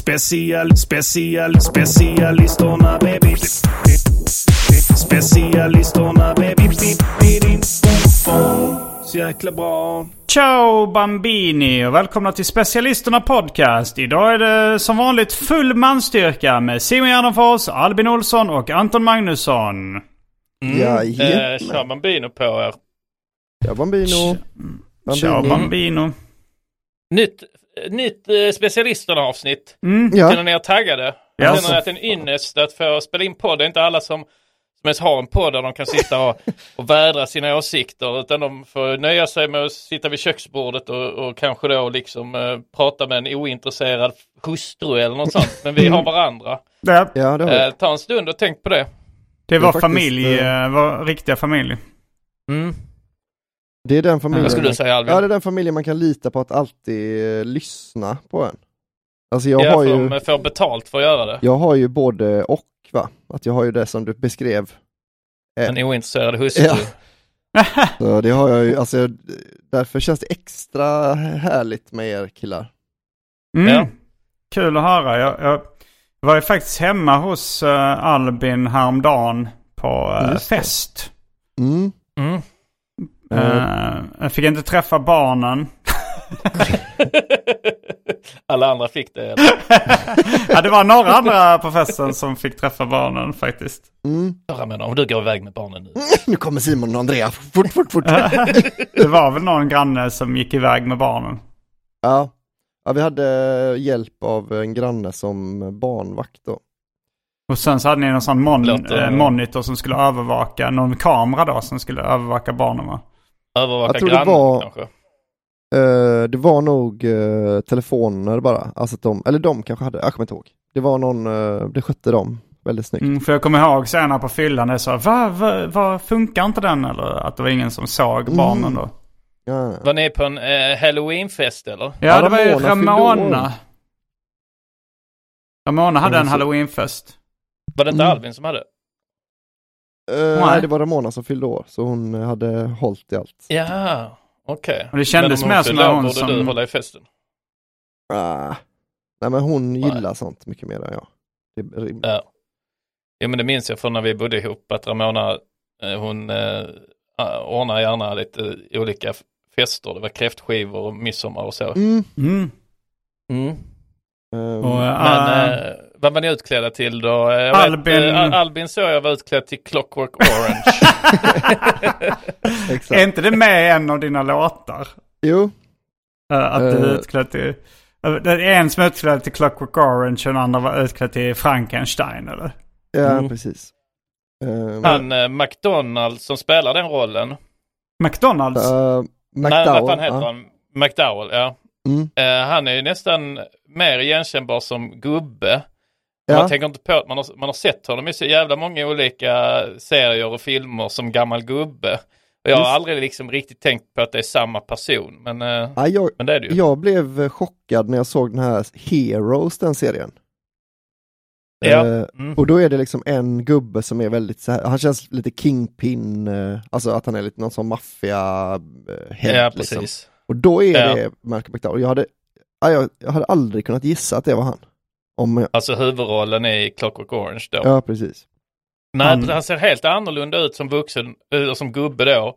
Special, special, specialisterna baby. Specialisterna baby. Så jäkla bra. Ciao Bambini och välkomna till Specialisterna Podcast. Idag är det som vanligt full manstyrka med Simon Gärdenfors, Albin Olsson och Anton Magnusson. Eh, Jajamän. kör Bambino på er. Ja, Bambino. Ciao Bambini. Bambino. Nytt, nytt eh, specialisterna-avsnitt. Mm. Ja. Känner ni er taggade? Ja. Jag känner att det är en ynnest att få spela in podd. Det är inte alla som, som ens har en podd där de kan sitta och, och vädra sina åsikter. Utan de får nöja sig med att sitta vid köksbordet och, och kanske då liksom eh, prata med en ointresserad hustru eller något sånt. Men vi har varandra. Det, Ja, det har vi. Eh, ta en stund och tänk på det. det var Det faktiskt, familj, eh, eh, vår riktiga familj. Mm. Det är den familjen. Du man- säga? Ja, det är den familjen man kan lita på att alltid eh, lyssna på en. Alltså jag Ja, har för ju, de får betalt för att göra det. jag har ju både och va. Att jag har ju det som du beskrev. Eh, En ointresserad hustru. Ja. Så det har jag ju, alltså jag- därför känns det extra härligt med er killar. Mm. Ja. Kul att höra. Jag, jag var ju faktiskt hemma hos uh, Albin häromdagen på uh, fest. Mm. Mm. Eh, jag fick inte träffa barnen. Alla andra fick det. Eller? ja, det var några andra på festen som fick träffa barnen faktiskt. Mm. Jag menar, om du går iväg med barnen nu. Nu kommer Simon och Andrea, fort, fort, fort. Det var väl någon granne som gick iväg med barnen. ja. ja, vi hade hjälp av en granne som barnvakt då. Och sen så hade ni någon sån mon- Låter- eh, monitor som skulle övervaka, någon kamera då som skulle övervaka barnen va? Övervaka Jag tror det grannen var- kanske. Eh, det var nog eh, telefoner bara, alltså att de, eller de kanske hade, jag kommer inte ihåg. Det var någon, uh, det skötte de väldigt snyggt. Mm, för jag kommer ihåg senare på fyllan det sa va, va, va, funkar inte den eller? Att det var ingen som såg Mm. barnen då. Ja. Var ni på en eh, halloweenfest eller? Ja, Ja, det var ju Ramona. Ramona. Hade Ja, en halloweenfest. Var det inte Mm. Albin som hade? Eh, Nej. det var Ramona som fyllde år, så hon eh, hade hållit i allt. Ja, okej. Och det kändes Men mer som när hon borde som- du hålla i festen. Ah. Nej men hon Nej. gillar sånt mycket mer än jag. Det är rimligt. Ja. Jo men det minns jag från när vi bodde ihop att Ramona, eh, hon eh, ordnar gärna lite olika fester. Det var kräftskivor och midsommar och så. Mm. Mm. Mm. ehm, Och, Men eh, vad var ni utklädda till då? Eh, Albin- Vet, eh, Albin såg jag var utklädd till Clockwork Orange. exakt. är inte det med i en av dina låtar? Jo, Eh, att du är utklädd till... Det är en som är utklädd till Clockwork Orange och den andra var utklädd till Frankenstein eller? ja Mm. precis. Ehm, Han eh, McDonald som spelar den rollen. McDonalds? Nej, McDowell. vad fan heter ja. han? McDowell, ja. Mm. Han är ju nästan mer igenkännbar som gubbe. Ja. Man tänker inte på att man har, man har sett honom i så jävla många olika serier och filmer som gammal gubbe. Och jag har aldrig liksom riktigt tänkt på att det är samma person. Men, eh, Ja, jag, men det är det ju. jag blev chockad när jag såg den här Heroes, den serien. Ja. Eh, Mm. Och då är det liksom en gubbe som är väldigt så här, han känns lite kingpin, eh, alltså att han är lite någon sån maffia eh, Ja, liksom. Och då är Ja. det Malcolm McDowell. Jag hade, ja, jag, jag hade aldrig kunnat gissa att det var han. Om, Alltså huvudrollen i Clockwork Orange då. ja, precis. Nej, Han- han ser helt annorlunda ut som vuxen, eller som gubbe då.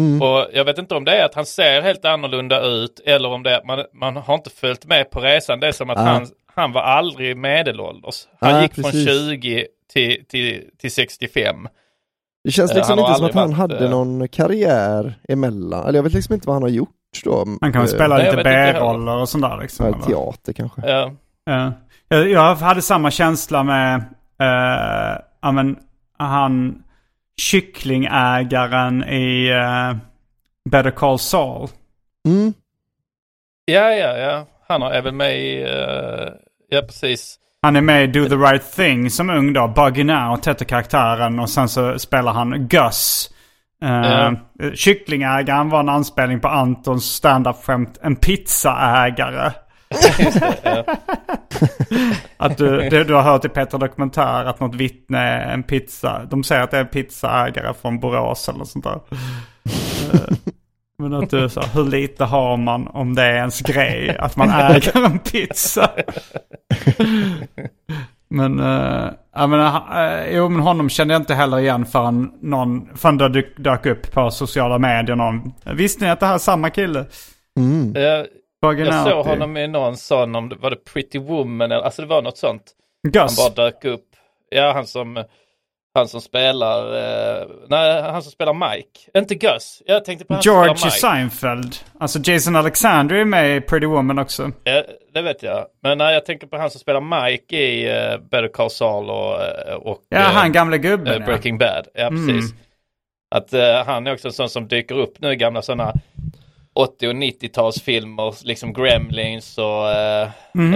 Mm. Och jag vet inte om det är att han ser helt annorlunda ut eller om det är att man, man har inte följt med på resan. Det är som att Ah. han, han var aldrig medelålders. Han Ah, gick från precis. 20 till, till, till 65. Det känns Eh, liksom inte som att han varit, hade eh, någon karriär emellan. Eller jag vet liksom inte vad han har gjort då. Han kan väl Eh, spela lite B-roller och sånt där liksom. ja, teater kanske. Ja, Ja. Jag, jag hade samma känsla med, uh, ja men, han kycklingägaren i uh, Better Call Saul. Mm. ja, ja. ja. Han har- är väl med i, eh, ja precis. Han är med i Do the Right Thing som ung då. Bugging Out heter karaktären och sen så spelar han Gus. Uh, Ja. Kycklingägaren var en anspelning på Antons standup-skämt En pizzaägare. att du, du, du har hört i Peter Dokumentär att något vittne är en pizza. De säger att det är en pizzaägare från Borås eller sånt där. Eh, Men att du sa, hur lite har man om det är ens grej att man äger en pizza? Men, uh, jag menar, uh, jo men honom kände jag inte heller igen förrän någon, förrän det dök, dök upp på sociala medier någon. Visste ni att det här är samma kille? Mm. Eh, Jag såg honom i någon sån, om det var det Pretty Woman, eller, alltså det var något sånt. Han Gus. bara dök upp. Ja, han som, han som spelar, eh, nej, han som spelar Mike. Inte Gus. Jag tänkte på han George som spelar Mike. Seinfeld. Alltså Jason Alexander är med i Pretty Woman också. Ja, det vet jag. Men nej, jag tänker på han som spelar Mike i uh, Better Call Saul och, eh, och Ja, eh, han gamla eh, gubben ja. Breaking Bad. Ja, Mm. precis. Att eh, han är också en sån som dyker upp nu i gamla sådana 80 och 90-talsfilmer, liksom Gremlins och eh, Mhm.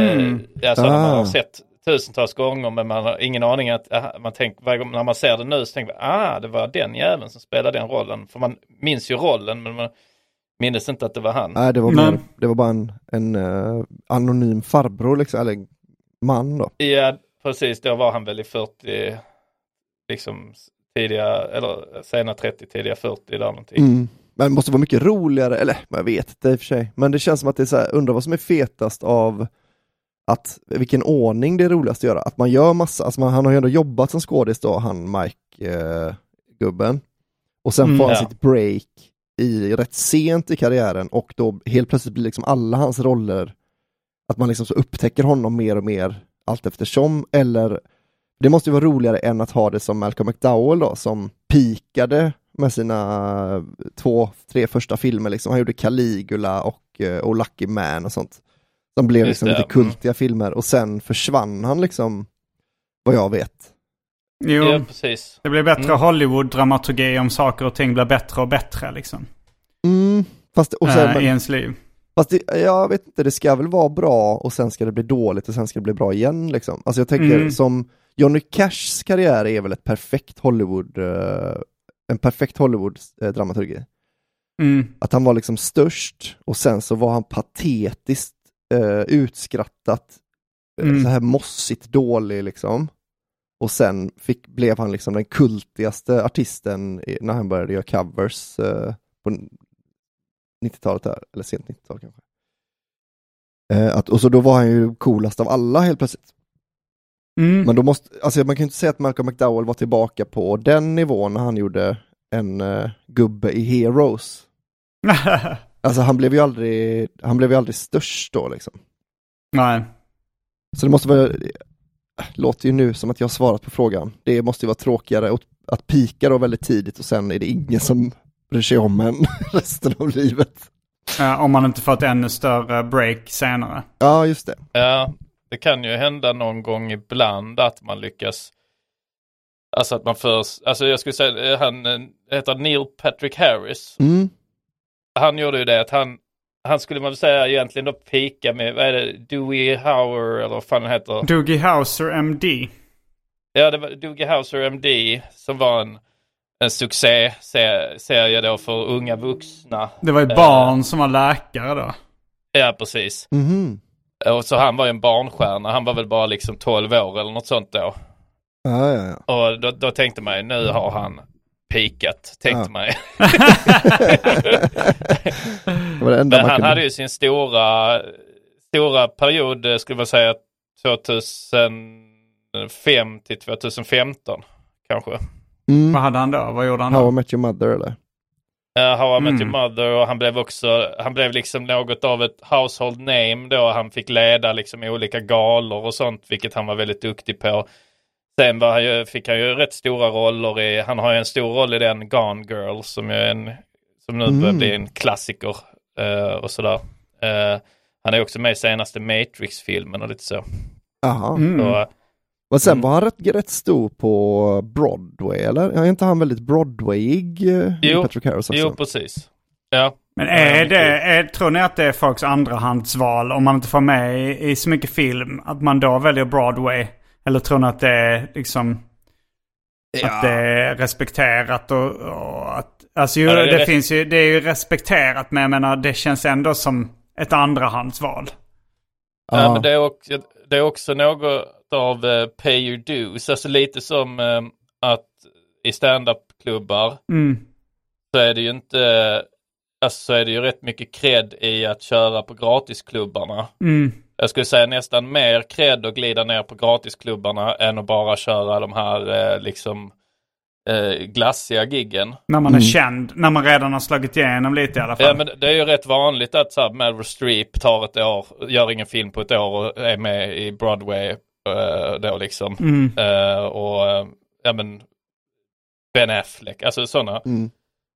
eh, alltså man har Ah. sett tusentals gånger men man har ingen aning att ah, man tänker, varje gång när man ser det nu så tänker man ah det var den jäveln som spelade den rollen. För man minns ju rollen men man minns inte att det var han. Nej, det var, Men- mer, det var bara en, en eh, anonym farbror liksom, eller man då. Ja precis, då var han väl i 40, liksom tidiga, eller sena 30, tidiga 40 där någonting. Mm. Men det måste vara mycket roligare, eller jag vet inte i och för sig. Men det känns som att det är så här, undrar vad som är fetast av att, vilken ordning det är roligast att göra. Att man gör massa, alltså man, han har ju ändå jobbat som skådis då, han Mike, eh, gubben. Och sen Mm, får han ja. sitt break i rätt sent i karriären och då helt plötsligt blir liksom alla hans roller, att man liksom så upptäcker honom mer och mer allt eftersom, eller det måste ju vara roligare än att ha det som Malcolm McDowell då, som pikade med sina två, tre första filmer liksom. Han gjorde Caligula och, eh, och Lucky Man och sånt. Som blev Just liksom det, lite kultiga filmer och sen försvann han liksom, vad jag vet. Jo, Ja precis. det blir bättre Mm. Hollywood-dramaturgi om saker och ting blir bättre och bättre liksom. Mm, fast, och sen, eh, men- I ens liv. Fast det, jag vet inte, det ska väl vara bra och sen ska det bli dåligt och sen ska det bli bra igen liksom. Alltså jag tänker Mm. som Johnny Cashs karriär är väl ett perfekt Hollywood, eh, en perfekt Hollywood-dramaturgi. Mm. Att han var liksom störst och sen så var han patetiskt eh, utskrattat, eh, Mm. så här mossigt dålig liksom. Och sen fick, blev han liksom den kultigaste artisten i, när han började göra covers eh, på 90-talet där, eller sent 90-tal kanske. Eh, att, och så då var han ju coolast av alla helt plötsligt. Mm. Men då måste, alltså man kan ju inte säga att Malcolm McDowell var tillbaka på den nivån när han gjorde en eh, gubbe i Heroes. Alltså han blev ju aldrig, han blev ju aldrig störst då liksom. Nej. Så det måste vara, låter ju nu som att jag har svarat på frågan. Det måste ju vara tråkigare att, att pika då väldigt tidigt och sen är det ingen som bryr sig om en resten av livet. Eh, om man inte får ett ännu större break senare. Ja, just det. Ja, det kan ju hända någon gång ibland att man lyckas Alltså att man först, alltså jag skulle säga, eh, han eh, heter Neil Patrick Harris. Mm. Han gjorde ju det att han, han skulle man väl säga egentligen då pika med, vad är det, Dewey Hauer eller vad fan han heter. Doogie Howser MD. Ja, det var Doogie Howser MD som var en, en succéserie då för unga vuxna. Det var ju Eh. barn som var läkare då. Ja, precis. Mhm. Och så han var ju en barnstjärna. Han var väl bara liksom 12 år eller något sånt då. Ja, ja, ja. Och då, då tänkte man ju, nu har han pikat, tänkte Ja. man ju. Men man han kunde... hade ju sin stora, stora period, skulle man säga 2005 till 2015 kanske. Mm. Vad hade han då? Vad gjorde han How I då? Met Your Mother eller? Uh, How I Met Mm. Your Mother och han blev också, han blev liksom något av ett household name då. Han fick leda liksom olika galor och sånt, vilket han var väldigt duktig på. Sen var han ju, fick han ju rätt stora roller i, han har ju en stor roll i den Gone Girl som ju är en, som nu börjar Mm. bli en klassiker eh, och sådär. Eh, han är också med i senaste Matrix-filmen och lite så. Jaha. Mm. så Men sen Mm. var han rätt, rätt stor på Broadway eller? Är inte han väldigt Broadwayig? eh, Jo. Patrick Harris också? jo, precis. Ja. Men Ja, är det, är, tror ni att det är folks andrahandsval om man inte får med i, i så mycket film? Att man då väljer Broadway? Eller tror ni att det är liksom att det är respekterat och, och att... Alltså ju, Ja, det det, finns ju, det är ju respekterat men jag menar det känns ändå som ett andrahandsval. Ja, Ja. men det är också, det är också något av eh, pay your dues, alltså lite som eh, att i standup-klubbar Mm. så är det ju inte, alltså så är det ju rätt mycket cred i att köra på gratisklubbarna. Mm. Jag skulle säga nästan mer cred att glida ner på gratisklubbarna än att bara köra de här eh, liksom eh, glassiga giggen. När man är Mm. känd. När man redan har slagit igenom lite i alla fall. Ja men det är ju rätt vanligt att så här, Meryl Streep tar ett år, gör ingen film på ett år och är med i Broadway eh, då liksom. Mm. Eh, och eh, ja men Ben Affleck, alltså sådana. Mm.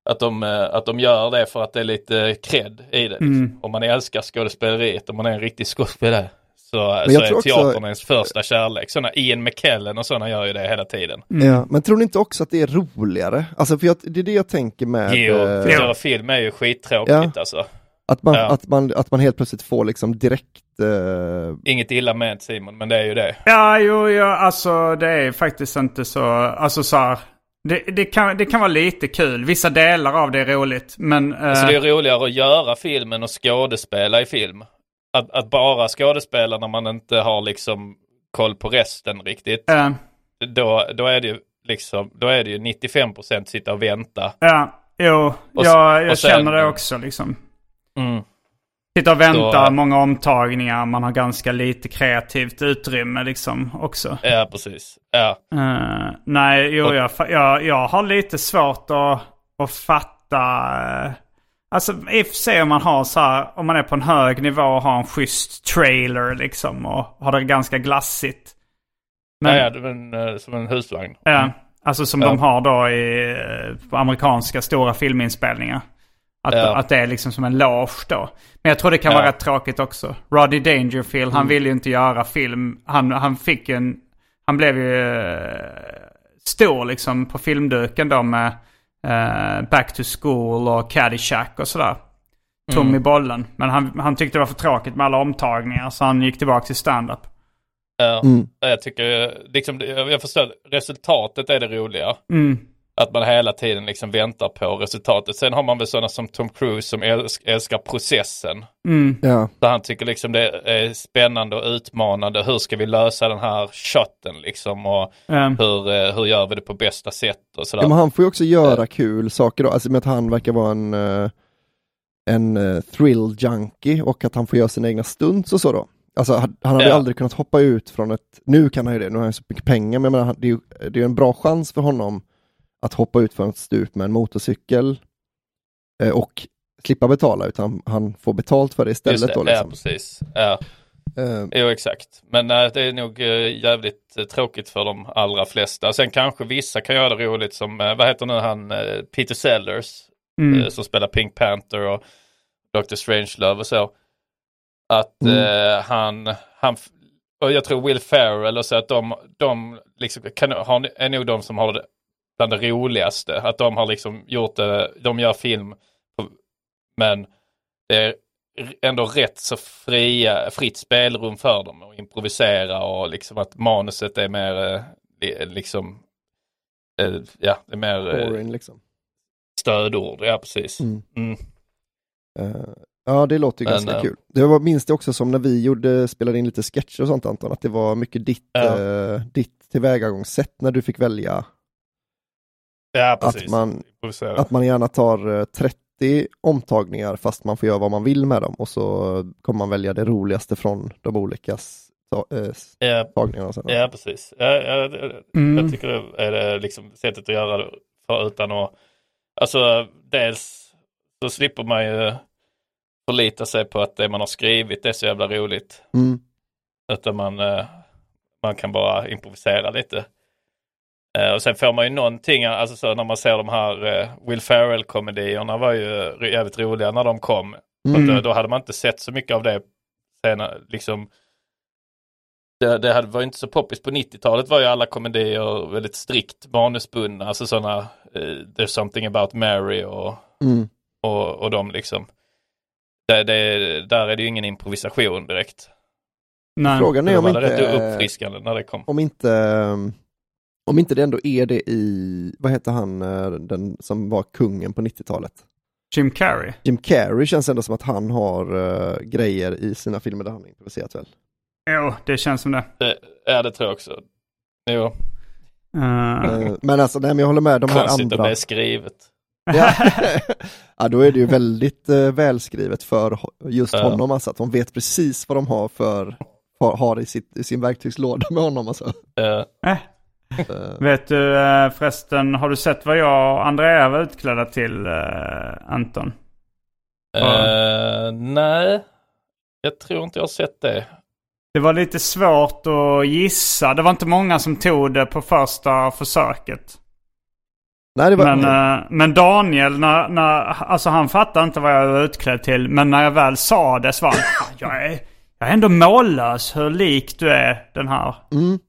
Att de, eh, att de gör det för att det är lite cred i det. Liksom. Mm. Om man älskar skådespeleriet, om man är en riktig skådespelare. Så, jag så tror är också- teatern ens första kärlek. Sådana Ian McKellen och sådana gör ju det hela tiden. Mm. Ja, men tror ni inte också att det är roligare? Alltså för jag, det är det jag tänker med Jo, eh, för att göra film är ju skittråkigt alltså. att, man, Ja. att, man, att man helt plötsligt får liksom direkt eh, Inget illa med Simon, men det är ju det. Ja, jo, ja, alltså det är faktiskt inte så, alltså så här, det, det, kan, det kan vara lite kul. Vissa delar av det är roligt, men... eh, Alltså det är roligare att göra filmen och skådespela i film. Att, att bara skådespela när man inte har liksom koll på resten riktigt. eh, Då, då är det ju liksom, då är det ju 95% sitta och vänta. ja, jo, Och jag, jag sen- känner det också liksom. Mm. Sitta och vänta, Då- många omtagningar, man har ganska lite kreativt utrymme liksom också. Ja, precis. Ja. Eh, nej, jo, Och- jag, jag, jag har lite svårt att, att fatta. Alltså i och om man har så här, om man är på en hög nivå och har en schysst trailer liksom och har det ganska glassigt. Men, ja, ja, det är en, eh, som en husvagn. ja, alltså som Ja. de har då i, eh, på amerikanska stora filminspelningar. Att, Ja. att det är liksom som en loge då. Men jag tror det kan Ja. vara rätt tråkigt också. Roddy Dangerfield, han Mm. ville ju inte göra film. Han, han fick en... Han blev ju eh, stor liksom på filmduken då med eh, Back to School och Caddyshack och sådär. Tom Mm. i bollen. Men han, han tyckte det var för tråkigt med alla omtagningar så han gick tillbaka till stand-up. Ja. mm. Jag tycker, liksom, jag jag förstår, resultatet är det roliga. Mm. Att man hela tiden liksom väntar på resultatet. Sen har man väl sådana som Tom Cruise som älsk, älskar processen. Mm. ja. Där han tycker liksom det är spännande och utmanande. Hur ska vi lösa den här shotten liksom? Och Um, hur, eh, hur gör vi det på bästa sätt och sådär. ja, men han får ju också göra kul saker då, alltså med att han verkar vara en eh, en thrill junkie och att han får göra sina egna stunts och så då. Alltså han, hade Ja. aldrig kunnat hoppa ut från ett, nu kan han ju det, nu har han så mycket pengar, men jag menar, det är ju det är ju en bra chans för honom att hoppa ut från ett stup med en motorcykel eh, och slippa betala, utan han får betalt för det istället Just det, då. Liksom. Ja, precis. Ja, Eh, jo, exakt. Men eh, det är nog eh, jävligt tråkigt för de allra flesta. Sen kanske vissa kan göra det roligt som, vad heter nu han, Peter Sellers mm. som spelar Pink Panther och Dr. Strangelove och så. Att Mm. eh, han, han, och jag tror Will Ferrell och så att de, de liksom, kan, har, är nog de som har det bland det roligaste. Att de har liksom gjort det, de gör film men det är ändå rätt så fria, fritt spelrum för dem att improvisera och liksom att manuset är mer eh, li- liksom eh, ja, det är mer eh, boring, liksom. stödord. Ja, precis. Mm. Mm. Eh, ja, det låter ju Men, ganska eh, kul. Det var, minns det också som när vi gjorde, spelade in lite sketcher och sånt Anton, att det var mycket ditt, Ja. eh, ditt tillvägagångssätt när du fick välja Ja, precis. att man, att man gärna tar eh, 30 30 omtagningar fast man får göra vad man vill med dem och så kommer man välja det roligaste från de olika eh, Ja, tagningarna. Sen. ja precis. Ja, ja, Mm. Jag tycker det är det liksom sättet att göra det för utan att, alltså dels så slipper man ju förlita sig på att det man har skrivit är så jävla roligt. Mm. Utan man, eh, man kan bara improvisera lite. Eh, Och sen får man ju någonting, alltså så när man ser de här eh, Will Ferrell-komedierna var ju jävligt roliga när de kom. Mm. Då, då hade man inte sett så mycket av det senare. Liksom, det, det hade, var ju inte så poppis på 90-talet var ju alla komedier väldigt strikt manusbundna. Alltså sådana eh, There's something about Mary och, Mm. och, och de liksom. Det, det, där är det ju ingen improvisation direkt. Nej. Frågan är Det om var inte, rätt uppfriskande när det kom. om inte om inte det ändå är det i, vad heter han, eh, den som var kungen på 90-talet? Jim Carrey. Jim Carrey känns ändå som att han har eh, grejer i sina filmer där han improviserat väl? Jo, det känns som det. Det, ja, det tror jag också. Jo, Eh, men alltså, nej men jag håller med de här konstigt att andra. det är skrivet. Ja. ja, då är det ju väldigt eh, välskrivet för just Ja. honom, alltså att de vet precis vad de har för, har, har i, sitt, i sin verktygslåda med honom alltså. Eh, Vet du eh, förresten, har du sett vad jag och Andrea var utklädda till, eh, Anton? eh, nej, jag tror inte jag har sett det. Det var lite svårt att gissa. Det var inte många som tog det på första försöket. nej, det var, Men, eh, men Daniel, när, när, alltså han fattade inte vad jag var utklädd till. Men när jag väl sa det så var han, "Fan, jag är, jag är ändå mållös hur lik du är den här mm,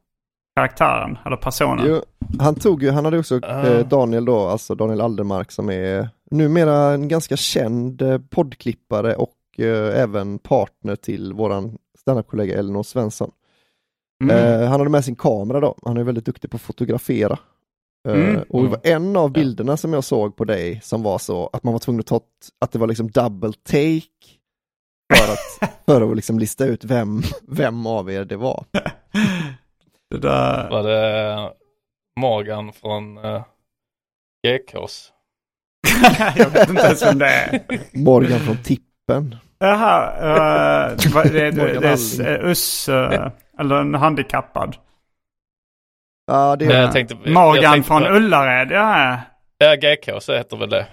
karaktären, eller personen. jo, han tog ju, han hade också eh, Daniel då, alltså Daniel Aldermark som är numera en ganska känd eh, poddklippare och eh, även partner till våran standup-kollega Elinor Svensson. Mm. Eh, han hade med sin kamera då, han är väldigt duktig på att fotografera. Eh, Mm. Och det var en av bilderna som jag såg på dig som var så att man var tvungen att ta, att det var liksom double take för att, för att liksom lista ut vem, vem av er det var. Det där... Var det Morgan från uh, GKs? jag vet inte ens vem det är. Morgan från Tippen. Jaha, uh, det, det, det är Us, eh, eller en handikappad. Ja, det är, jag tänkte, jag Morgan tänkte från på- Ullared, ja. Ja, GKs heter väl det.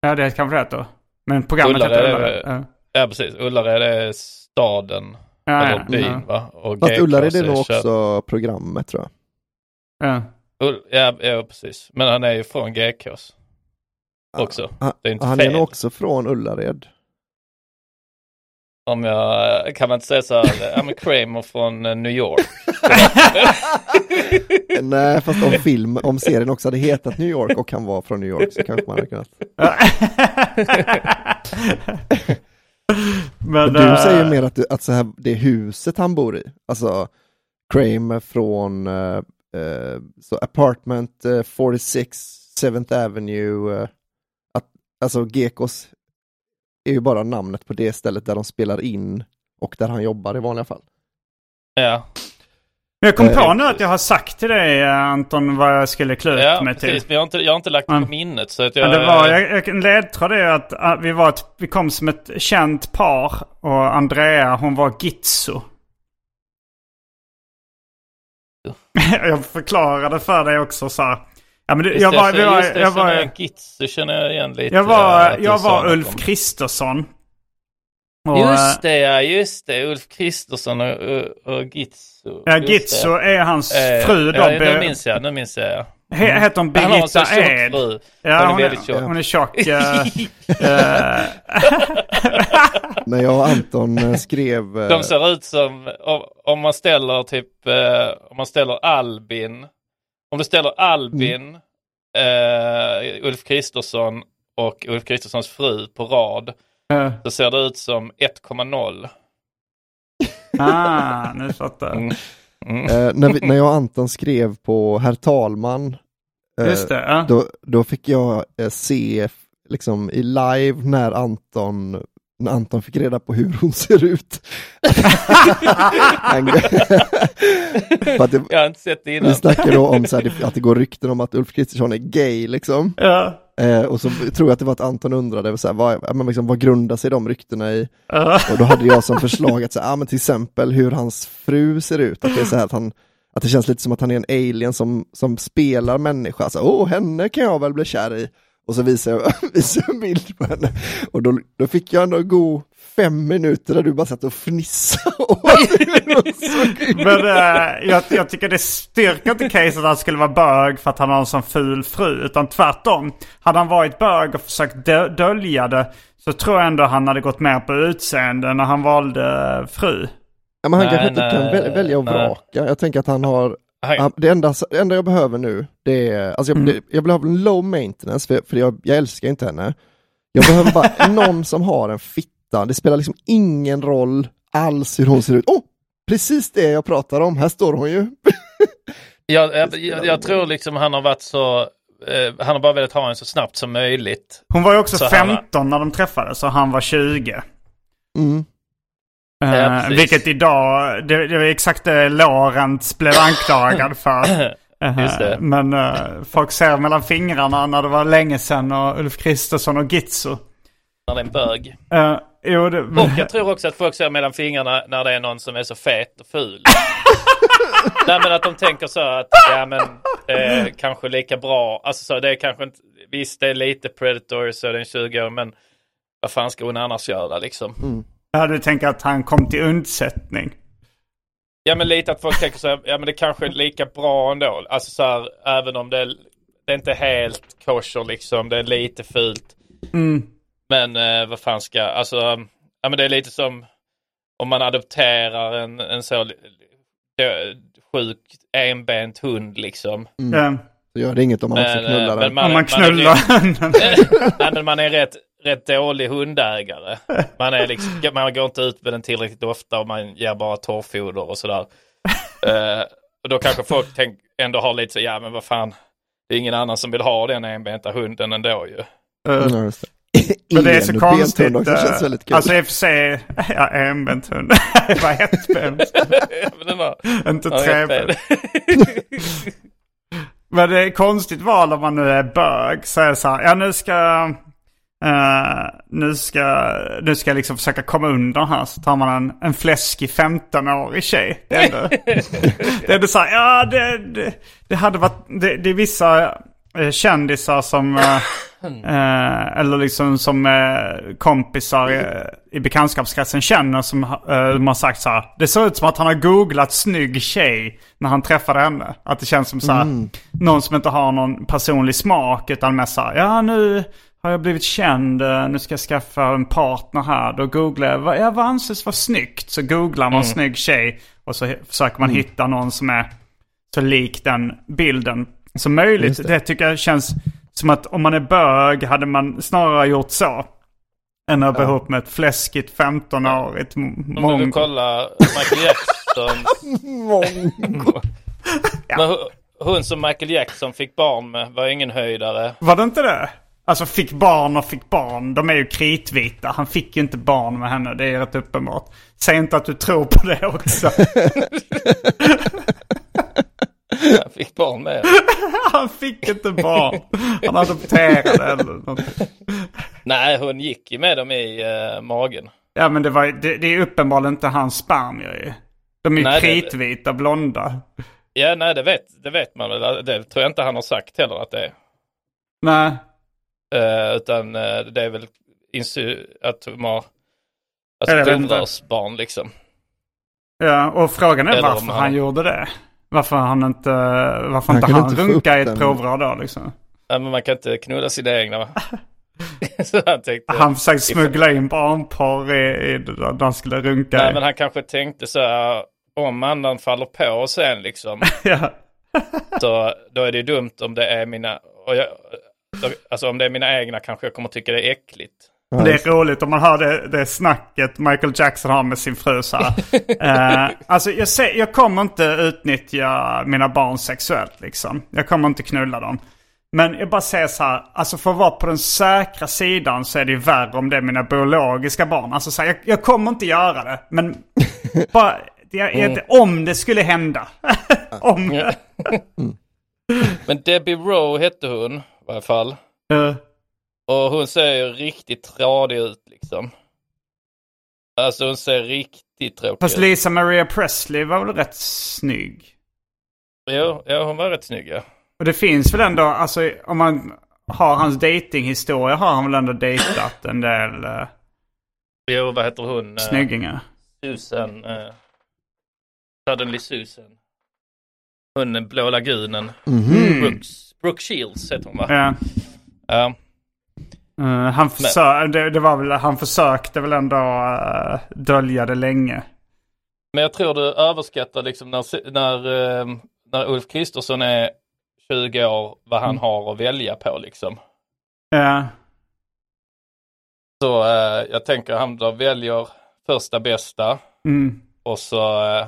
Ja, det kanske det heter. Men programmet Ullared heter är- Ullared. Ja. Ja, precis. Ullared är staden, Ja, ja, ja. va? Och fast Ullared är nog också programmet tror jag. Ja. Ja, ja, precis. Men han är ju från GKs också. Han, Det är inte han är fel. nog också från Ullared. Om jag, kan man inte säga så här, I'm a Kramer från eh, New York. Nej, fast om film, om serien också hade hetat New York och han var från New York så kanske man hade kunnat. Men, Men du eh, säger mer att, du, att så här, det är huset han bor i. Alltså Kramer från eh, eh, så apartment eh, 46 7th Avenue. att, alltså Gekos är ju bara namnet på det stället där de spelar in och där han jobbar i vanliga fall. Ja, Men jag kom Eh, på nu att jag har sagt till dig eh, Anton vad jag skulle klä ut ja mig till. precis. Men jag har inte, jag har inte lagt det Mm. på minnet. Så att jag, det var, jag, jag, en ledtråd är att ah, vi, var ett, vi kom som ett känt par och Andrea hon var Gitzo. jag förklarade för dig också så här. Ja, men det, jag det, var, var, det, jag känner var, jag så känner jag igen lite. jag eh, var, att du jag var Ulf Kristersson. Och, eh, Just det, ja just det. Ulf Kristersson och, och, och Gitzo. Ja, Gitzo är hans Eh, fru då. Ja, nu minns jag, nu minns jag. ja. he, heter hon Han har en så Birgitta tjock Ed? fru. Ja, Hon är hon, väldigt tjock. är, hon är tjock. eh, eh, När jag och Anton eh, skrev eh, De ser ut som, om, om man ställer typ, eh, om man ställer Albin, om du ställer Albin, eh, Ulf Kristersson och Ulf Kristerssons fru på rad, eh, så ser det ut som 1,0. ah, nu fattar jag. Mm. Mm. eh, när, vi, när jag och Anton skrev på Herr talman eh, Just det. Ja. Då, då fick jag eh, se liksom i live när Anton när Anton fick reda på hur hon ser ut. Det, Jag har inte sett det vi innan. snackar då om så här, att det går rykten om att Ulf Kristersson är gay liksom. Ja. Eh, och så tror jag att det var att Anton undrade så här, vad, men liksom, vad grundar sig de ryktena i? Ja. Och då hade jag som förslag att så här, ah, men till exempel hur hans fru ser ut, att det är så här att han att det känns lite som att han är en alien som, som spelar människa, så åh henne kan jag väl bli kär i. Och så visar jag, visar jag en bild på henne. Och då, då fick jag ändå gå fem minuter där du bara satt och fnissade ut. Men eh, jag, jag tycker det styrker inte caset att han skulle vara bög för att han har en sån ful fru. Utan tvärtom. Hade han varit bög och försökt dö- dölja det så tror jag ändå han hade gått med på utseende när han valde fru. Ja, men han Nej, kanske inte kan nej, välja och vraka. Jag tänker att han har, Ja, det, enda, det enda jag behöver nu, det är, alltså jag, det, jag vill ha en low maintenance, för, för jag, jag älskar inte henne. Jag behöver bara någon som har en fitta, det spelar liksom ingen roll alls hur hon ser ut. Åh, oh, precis det jag pratar om, här står hon ju. Jag, jag, jag, jag tror liksom han har varit så, eh, han har bara velat ha en så snabbt som möjligt. Hon var ju också Så han- 15 när de träffades och han var 20. Mm. Eh, Ja, vilket idag, det, det var exakt det Lorentz blev anklagad för. Eh, det. Men eh, folk ser mellan fingrarna när det var länge sedan och Ulf Kristersson och Gitzo. När det är en bög. Uh, jo, det, Och jag tror också att folk ser mellan fingrarna när det är någon som är så fet och ful. Nej men att de tänker så att, ja men eh, kanske lika bra. Alltså så det är kanske inte, visst det är lite predator så det är en 20 år men vad fan ska hon annars göra liksom? Ja, du tänker att han kom till undsättning. Ja men lite att folk tänker så här, ja men det kanske är lika bra ändå. Alltså så här, även om det är, det är inte helt kosher liksom, det är lite fult. Mm. Men eh, vad fan ska, alltså, ja men det är lite som om man adopterar en, en så dö- sjuk enbent hund liksom. Ja. Så gör det inget om man Men, eh, knullar men den. man- Om man är knullar hunden. Nej men man är rätt, rätt dålig hundägare. Man, är liksom, man går inte ut med den tillräckligt ofta och man ger bara torrfoder och sådär. Eh, och då kanske folk tänk, ändå har lite så, ja men vad fan, det är ingen annan som vill ha den enbenta hunden ändå ju. Det. Men det är så konstigt. benthund också känns väldigt kul. Alltså i och för sig, ja enbent hund. Bara ett ben. Ja, men den har- Inte ja, tre ett ben. ben. Men det är konstigt val om man nu är bög. Så är det så här, ja nu ska... eh, nu ska, nu ska jag liksom försöka komma undan här. Så tar man en, en fläskig 15-årig tjej. Det är ändå, det är ändå så här, ja det, det, det hade varit, det, det är vissa eh, kändisar som, eh, eller liksom som kompisar i, bekantskapskretsen känner som de har sagt så här. Det ser ut som att han har googlat snygg tjej när han träffade henne. Att det känns som så här, någon som inte har någon personlig smak utan mest så här, ja nu har jag blivit känd, eh, nu ska jag skaffa en partner här. Då googlar jag, vad, ja, vad anses vara snyggt? Så googlar man snygg tjej och så försöker man hitta någon som är så lik den bilden som möjligt. Det. det. tycker jag känns som att om man är bög hade man snarare gjort så. Än att vara ihop med ett fläskigt 15-årigt m- Om du mongo. kollar Michael Jackson. Mongo. Hu- hon som Michael Jackson fick barn med var ingen höjdare. Var det inte det? Alltså fick barn och fick barn. De är ju kritvita. Han fick ju inte barn med henne. Det är rätt uppenbart. Säg inte att du tror på det också. Han fick barn med. Han fick inte barn. Han adopterade eller något. Nej, hon gick ju med dem i eh, magen. Ja men det, var, det, det är uppenbarligen inte hans spermier ju. De är ju Nej, det- kritvita, blonda. Ja, nej, det vet, det vet man väl. Det tror jag inte han har sagt heller att det är. Nej. Eh, utan eh, det är väl att de har alltså provrörsbarn liksom. Ja, och frågan är Eller varför han- han gjorde det. Varför han inte, varför Han inte han inte runkade i ett provrör då liksom. Ja, men man kan inte knulla sina egna va? Så han tänkte. Han försökte smuggla in barnporr i, i där han skulle runka Nej, i. men han kanske tänkte så här. Om annan faller på sen liksom. ja. Så då är det ju dumt om det är mina, och jag, alltså om det är mina egna kanske jag kommer tycka det är äckligt. Det är roligt om man hör det, det snacket Michael Jackson har med sin fru så här. eh, alltså jag, ser, jag kommer inte utnyttja mina barn sexuellt liksom. Jag kommer inte knulla dem. Men jag bara säger så här, alltså för att vara på den säkra sidan så är det ju värre om det är mina biologiska barn. Alltså så här, jag, jag kommer inte göra det, men bara, jag, jag, om det skulle hända. om. Men Debbie Rowe hette hon i alla fall. Eh, Och hon ser ju riktigt tradig ut liksom. Alltså hon ser riktigt tråkig fast ut. Lisa Maria Presley var väl rätt snygg. Jo, ja, hon var rätt snygg ja. Och det finns väl ändå, alltså om man har hans datinghistoria har han väl ändå dejtat en del uh, Jo, vad heter hon? Eh, snyggingar. Susan. Uh, Suddenly Susan. Hon är Blå lagunen. Mhm. Brooks, Brooke Shields heter hon va? Ja. Ja. Eh, han, försö- det, det var väl, han försökte väl ändå uh, dölja det länge. Men jag tror du överskattar liksom när, när, eh, när Ulf Kristersson är 20 år vad han har att välja på liksom. Ja. Så eh, jag tänker han då väljer första bästa Mm. och så eh,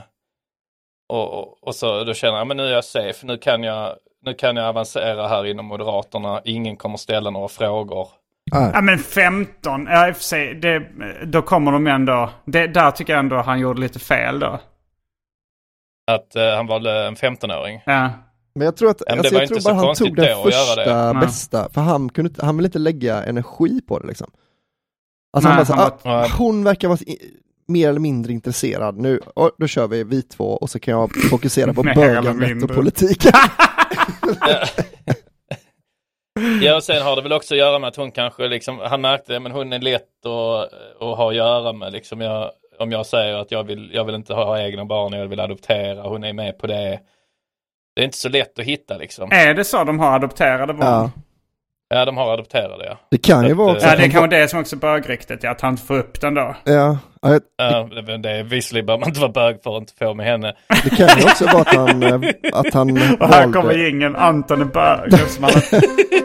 och, och, och så då känner jag men nu är jag safe, nu kan jag, nu kan jag avancera här inom Moderaterna, ingen kommer ställa några frågor. Nej. Ja men 15, ja i och för sig, det, då kommer de ändå, det, där tycker jag ändå han gjorde lite fel då. Att eh, han valde en 15-åring. Ja. Men jag tror att, men det alltså, var jag inte tror bara han tog den första bästa, för han kunde inte, han ville inte lägga energi på det liksom. Alltså Nej, han bara så, han ah, var- hon verkar vara mer eller mindre intresserad nu, och då kör vi vi två och så kan jag fokusera på bögandet och politiken. Ja och sen har det väl också att göra med att hon kanske liksom, han märkte det men hon är lätt att, att ha att göra med liksom. Jag, om jag säger att jag vill, jag vill inte ha egna barn, jag vill adoptera, hon är med på det. Det är inte så lätt att hitta liksom. Är det så de har adopterade barn? ja. Ja de har adopterade ja. Det kan ju vara eh, också Ja, det han kan var- vara det som också är bögryktet, ja, att han får upp den då. ja, ja, jag- Ja, det, det är visserligen behöver man inte vara bög för att inte få med henne. det kan ju också vara att han, eh, att han Och här kommer valde, ingen Anton är bög. Han,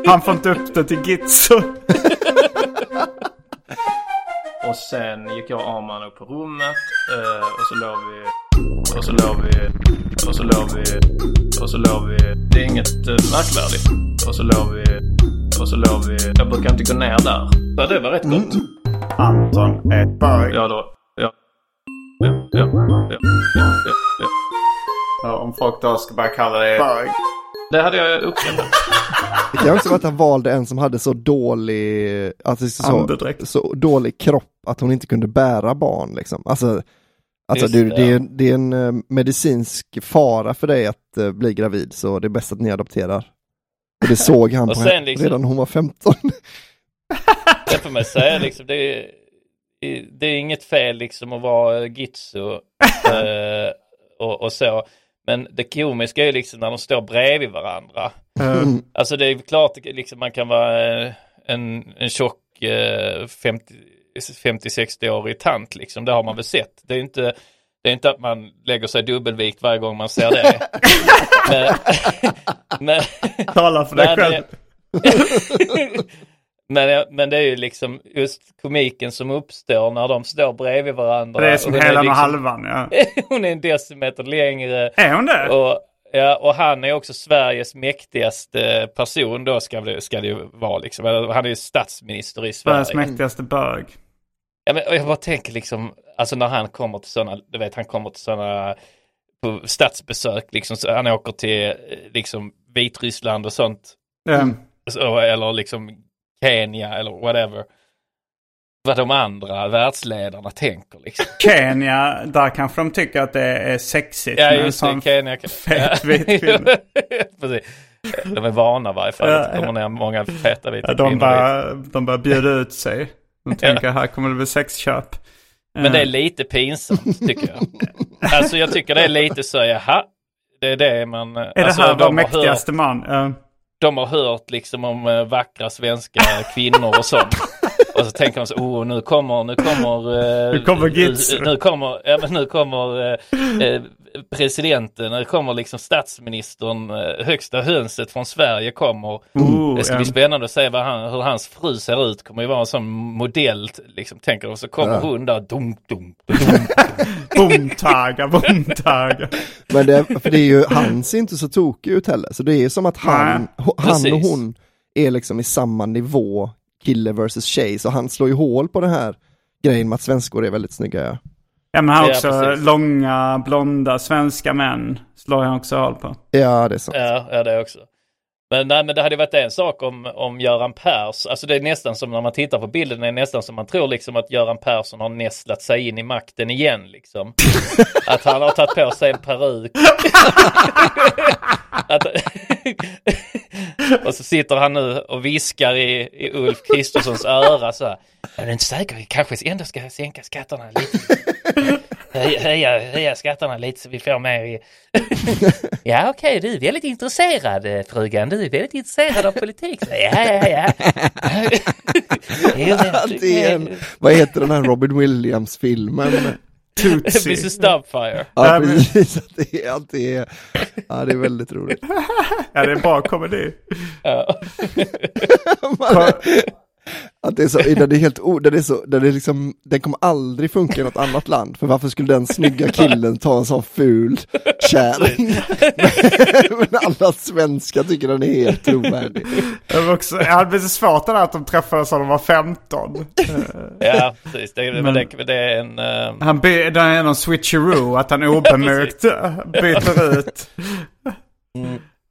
han får inte upp det till Gitzo. Och sen gick jag och Arman upp på rummet eh, och så låg vi och så låg vi och så låg vi och så låg vi. Det är inget eh, märkvärdigt. Och så låg vi och så låg vi. Jag brukar inte gå ner där. Så det var rätt gott. Anton är bög. Ja då. Ja. Ja, ja, ja, ja, ja, ja. Ja, om folk då ska börja kalla det bög. Det hade jag uppskattat. det kan också vara att han valde en som hade så dålig, alltså så, så dålig kropp att hon inte kunde bära barn liksom. Alltså, alltså Just du, det, ja. är, det är en eh, medicinsk fara för dig att eh, bli gravid så det är bäst att ni adopterar. Och det såg han på sen henne liksom- redan när hon var 15. Det får man säga liksom. Det är, det är inget fel liksom att vara gitzo eh, och, och så. Men det komiska är ju liksom när de står bredvid varandra. Eh, Alltså det är klart liksom man kan vara eh, en, en tjock eh, 50 50-60-årig tant liksom. Det har man väl sett. Det är inte det är inte att man lägger sig dubbelvikt varje gång man ser det. men, men, Tala för dig själv. men, men det är ju liksom just komiken som uppstår när de står bredvid varandra. Det är som Och hon hela med liksom, halvan. Ja. Hon är en decimeter längre. Är hon det? Och, ja, och han är också Sveriges mäktigaste person då ska det, ska det ju vara liksom. Han är ju statsminister i Sverige. Sveriges mäktigaste bög. Ja, men, jag bara tänker liksom, alltså när han kommer till sådana, du vet han kommer till sådana på statsbesök liksom, så han åker till eh, liksom Vitryssland och sånt. Ja. Så, eller liksom Kenya eller whatever. Vad de andra världsledarna tänker liksom. Kenya, där kanske de tycker att det är sexigt Ja just det, Kenya. fet vit kvinna. De är vana i varje fall. Ja, Det kommer ner många feta vita Ja, de kvinnor börjar de börjar bjuda ut sig. De tänker här kommer det bli sexköp. Men det är Eh, lite pinsamt tycker jag. Alltså jag tycker det är lite så, jaha. Det är det man... är det alltså, här vår de, har mäktigaste hört, man? Eh, de har hört liksom om eh, vackra svenska kvinnor och sånt. Och så tänker de så, oh nu kommer, nu kommer... eh, Nu kommer Gitz. Nu kommer, ja men nu kommer eh, eh, presidenten, när det kommer liksom statsministern, eh, högsta hönset från Sverige kommer. Oh, Det ska bli spännande att se vad han, hur hans fru ser ut. Kommer ju vara en sån modell, liksom, tänker de. Så kommer Ja. hon där, dum, dum, dum. Bomtaga, bomtaga. Men det, för det är ju, han ser inte så tokig ut heller, så det är som att han, han och hon är liksom i samma nivå, kille versus tjej, så han slår ju hål på den här grejen med att svenskor är väldigt snygga. Ja. Ja men han har Ja, också precis. långa, blonda svenska män. Slår han också hål på. Ja, det är sant. Ja, ja det också. Men, nej, men det hade varit en sak om, om Göran Pers, alltså det är nästan som när man tittar på bilden, det är nästan som man tror liksom att Göran Persson har nästlat sig in i makten igen liksom. att han har tagit på sig en peruk. att, och så sitter han nu och viskar i, i Ulf Kristerssons öra så här. Jag är inte säker, vi kanske ändå ska sänka skatterna lite. Höja, höja, skatterna lite så vi får mer i... ja okej, du är väldigt intresserad eh, frugan. Du är väldigt intresserad av politik. Så, ja, ja, ja. Det är en, vad heter den här Robin Williams-filmen? Tootsie. Mrs Doubtfire. Ja, men- precis. Det är, det är, ja, det är väldigt roligt. Ja det är bra komedi. Ja. Att det är så, där det är helt, o- där det är så, det är liksom, den kommer aldrig funka i något annat land, för varför skulle den snygga killen ta en sån ful kärring? Men alla svenskar tycker den är helt trovärdig. Det var också, jag hade lite svårt det där att de träffades när de var 15. ja, precis. Det, men, Men- det, det är en... eh, Han by, det är någon switcheroo, att han obemärkt byter ut.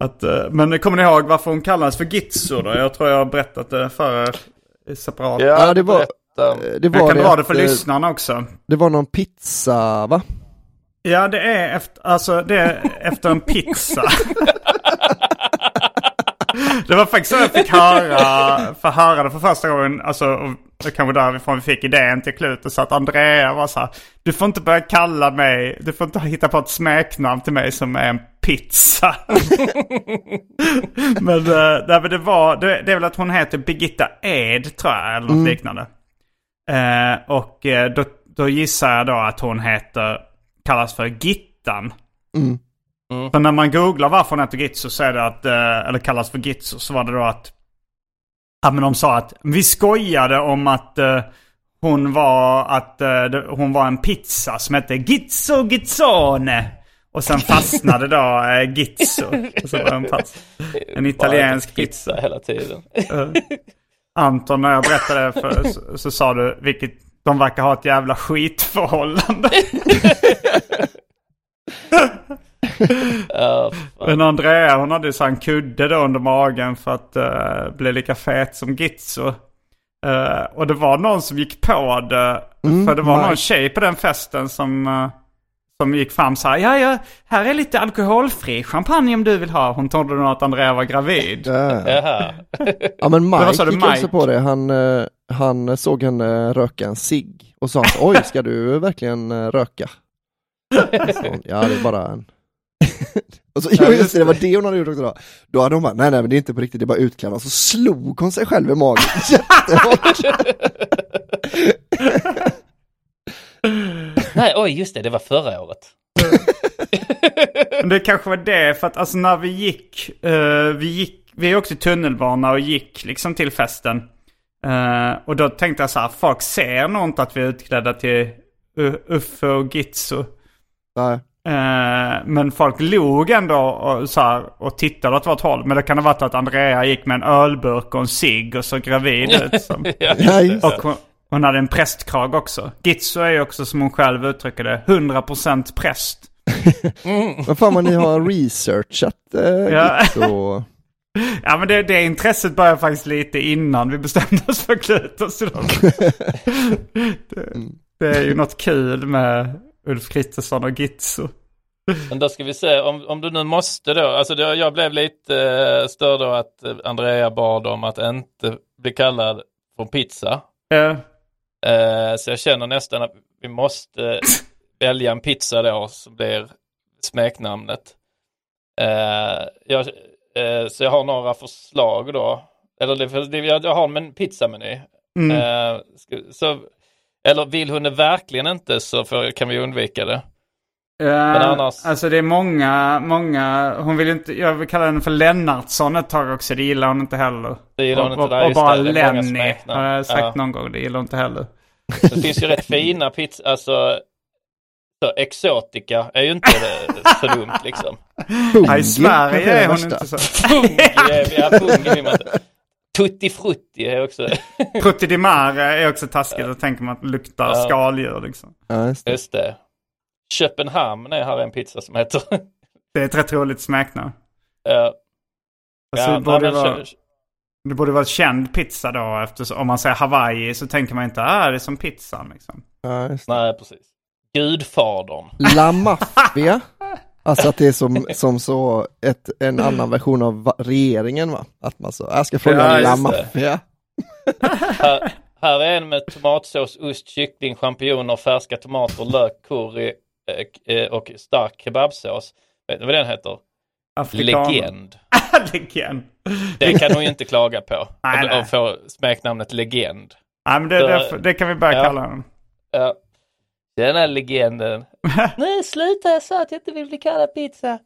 Att, eh, men kommer ni ihåg varför hon kallades för Gitzo då? Jag tror jag har berättat det för er separat. Ja, det var, berätta. det Jag var kan det dra det för eh, lyssnarna också. Det var någon pizza, va? Ja, det är efter, alltså, det är efter en pizza. det var faktiskt så jag fick höra, för höra det för första gången. Alltså, och det kanske därifrån vi fick idén till Klutet. Så att Andrea var så här, du får inte börja kalla mig, du får inte hitta på ett smeknamn till mig som är en pizza. men, uh, nej, men det var, det, det är väl att hon heter Birgitta Ed tror jag, eller något liknande. Eh, och eh, då, då gissar jag då att hon heter, kallas för Gittan. Mm. För när man googlar varför hon heter Gitzo så är det att, eh, eller kallas för Gitzo, så var det då att, ja men de sa att vi skojade om att eh, hon var, att det, hon var en pizza som hette Gizzo Gizzone. Och sen fastnade då eh, Gizzo. Och så var det en, pass, en italiensk pizza. pizza hela tiden. Eh, Anton, när jag berättade för så, så sa du, vilket, de verkar ha ett jävla skitförhållande. Fan. Men Andrea hon hade ju så en kudde då under magen för att eh, bli lika fet som Gitzo. Eh, och det var någon som gick på det. Mm, för det var nej. någon tjej på den festen som, eh, som gick fram så här. Ja, ja, här är lite alkoholfri champagne om du vill ha. Hon trodde nog att Andrea var gravid. Ja. Men Mike gick också Mike? på det, han, han såg henne röka en cigg och sa oj ska du verkligen röka? Så, ja det är bara en och så, jo, just det, det var det hon hade gjort också då. Då hade hon bara, nej nej men det är inte på riktigt, det är bara utklädd. Och så slog hon sig själv i magen jättehårt. Nej, oj just det, det var förra året. Men det kanske var det, för att alltså när vi gick, eh, vi gick, vi åkte tunnelbana och gick liksom till festen. Eh, och då tänkte jag så här, folk ser nog inte att vi är utklädda till U- Uffe och Gitzo. Nej. Eh, men folk log ändå och, så här, och tittade åt vårt håll. Men det kan ha varit att Andrea gick med en ölburk och en cigg och så gravid ut. Som. Och hon, hon hade en prästkrag också. Gitzo är ju också som hon själv uttrycker det, 100% präst. Vad fan vad ni har researchat eh, Ja. Gitzo. Ja men det, det intresset började faktiskt lite innan vi bestämde oss för Klutos. det, det är ju något kul med Ulf Kristersson och Gitzo. Men då ska vi se, om, om du nu måste då, alltså det, jag blev lite eh, störd av att eh, Andrea bad om att inte bli kallad för pizza. Eh, Eh, så jag känner nästan att vi måste välja en pizza då som blir smeknamnet. Eh, jag, eh, så jag har några förslag då. Eller det, jag, jag har en pizzameny. mm. Eh, så, eller vill hon det verkligen inte så får, kan vi undvika det. Men annars- Alltså det är många, många, hon vill inte, jag vill kalla henne för Lennartsson ett tag också, det gillar hon inte heller. Det gillar hon och, inte, och, nej, och bara det, Lenny har jag sagt Ja. någon gång, det gillar hon inte heller. Det finns ju rätt fina pizza, alltså så exotika är ju inte så dumt liksom. Ja, I Sverige är hon inte så. Fungi ja. Tutti frutti är också, Prutti di mare är också taskigt, då tänker man att luktar Ja. skaldjur liksom. Ja, just det. just det. Köpenhamn är här en pizza som heter. Det är ett rätt roligt smeknamn. Ja, Alltså, ja, det, borde vara, kö- det borde vara känd pizza då, eftersom om man säger Hawaii så tänker man inte ah, det är som pizzan liksom. Ja, nej precis. Gudfadern. La Maffia. Alltså att det är som, som så ett, en annan version av va- regeringen va? Att man så, jag ska fråga Ja, La. Maffia. Här, här är en med tomatsås, ost, kyckling, champinjoner, färska tomater, lök, curry och stark kebabsås. Vet ni vad den heter? Afrikaner. Legend. Legend. Den kan hon ju inte klaga på. Nej, Att- nej. Få smeknamnet Legend. Nej men det, det, det kan vi börja Ja. kalla den. Ja. Den här legenden. Nej, sluta, jag sa att jag inte vill bli kallad pizza.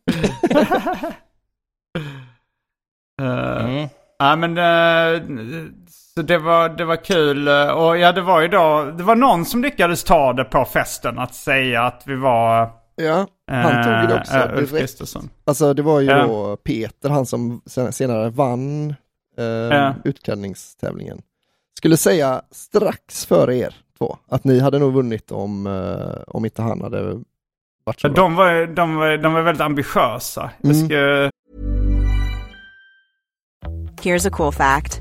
Uh, Mm. Ja men eh, så det var, det var kul eh, och ja det var ju då, det var någon som lyckades ta det på festen att säga att vi var Ja, han tog det också eh, Ulf direkt. Kristersson. Alltså det var ju Ja. då Peter, han som sen- senare vann eh, Ja. utklädningstävlingen. Skulle säga strax före er två, att ni hade nog vunnit om, eh, om inte han hade varit så bra. De var, de, var, de var väldigt ambitiösa. Jag Mm. ska, Here's a cool fact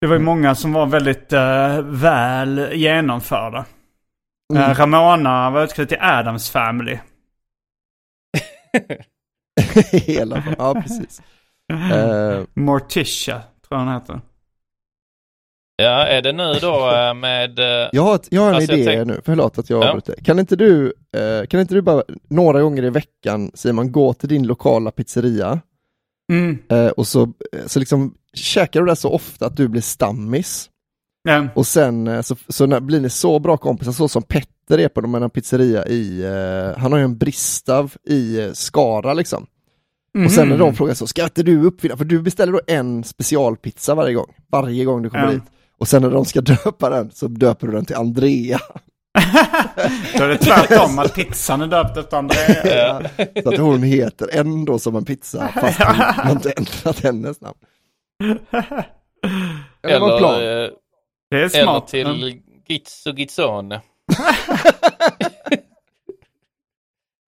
Det var ju många som var väldigt eh, väl genomförda. Eh, Ramona var utklädd till Adams Family. Hela, ja precis. Eh, Morticia, tror jag hon heter. Ja, är det nu då eh, med... eh, jag, har ett, jag har en Alltså, idé tänk- nu, förlåt att jag Ja. avbryter. Kan inte du, eh, kan inte du bara några gånger i veckan Simon gå till din lokala pizzeria Mm. och så, så liksom käkar du det så ofta att du blir stammis. Ja. Och sen så, så när, blir ni så bra kompisar, så som Petter är på en pizzeria i, han har ju en Bristav i Skara liksom. Och sen när Mhm. de frågar så, ska inte du uppfinna, för du beställer då en specialpizza varje gång, varje gång du kommer Ja. dit. Och sen när de ska döpa den så döper du den till Andrea. Då är det tvärtom, att pizzan är döpt efter Andrea. Så att hon heter ändå som en pizza fast har inte ändrat hennes namn. Eller? Eller, eh, Det är eller smart. till Gizzo Gizzone.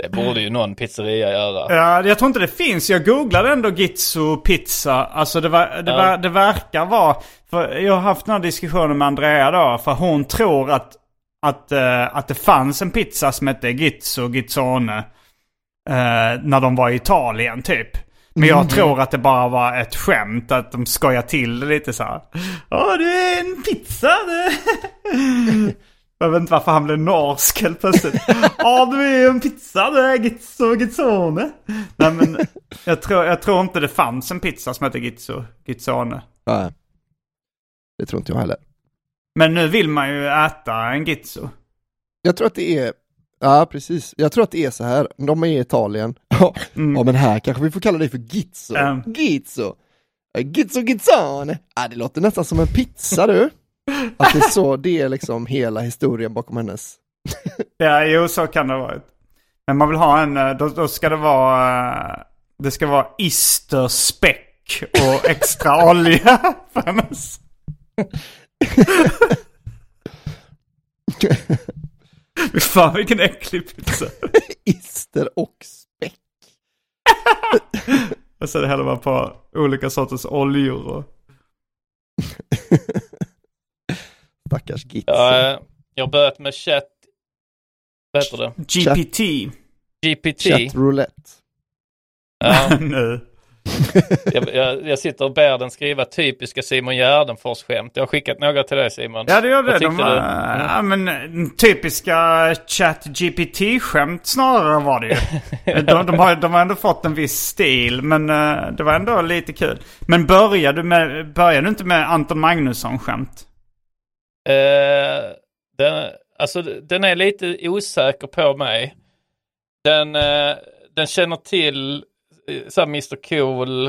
Det borde ju någon pizzeria göra. Ja, jag tror inte det finns. Jag googlade ändå Gizzo pizza. Alltså det, var, det, Ja. var, det verkar vara... För jag har haft den här diskussionen med Andrea då. För hon tror att, att, eh, att det fanns en pizza som hette Gizzo, Gizzone. eh, när de var i Italien typ. Men jag tror att det bara var ett skämt. Att de skojar till det lite så här. Ja, det är en pizza. Jag vet inte varför han blev norsk helt plötsligt. Ja, det är en pizza. Det är Gizzo, Gizzone. Nej, men jag tror, jag tror inte det fanns en pizza som heter Gizzo, Gizzone. Nej. Det tror inte jag heller. Men nu vill man ju äta en Gizzo. Jag tror att det är, ja precis, jag tror att det är så här, de är i Italien, ja, ja men här kanske vi får kalla dig för Gizzo, Mm. Gizzo, Gizzo Gizzone, ja det låter nästan som en pizza du. Att det är så, det är liksom hela historien bakom hennes. Ja, jo så kan det vara. Men man vill ha en, eh, då, då ska det vara, eh, det ska vara isterspäck och extra olja för hennes. Fy fan vilken äcklig pizza. Ister och späck. Och så häller man på olika sorters oljor och... Stackars Gizzo. Ja, eh, jag har börjat med chat, vad heter det? GPT. GPT. Chat roulette. Ja, nu. jag, jag, jag sitter och ber den skriva typiska Simon Gärdenfors-skämt. Jag har skickat några till dig Simon. Ja det gör det. De var, du? Mm. ja, men, eh, typiska chat GPT-skämt snarare var det ju. de, de, har, de har ändå fått en viss stil men eh, det var ändå lite kul. Men började du, med, började du inte med Anton Magnusson-skämt? Eh, den, alltså den är lite osäker på mig. Den, eh, den känner till eh, så här Mr Cool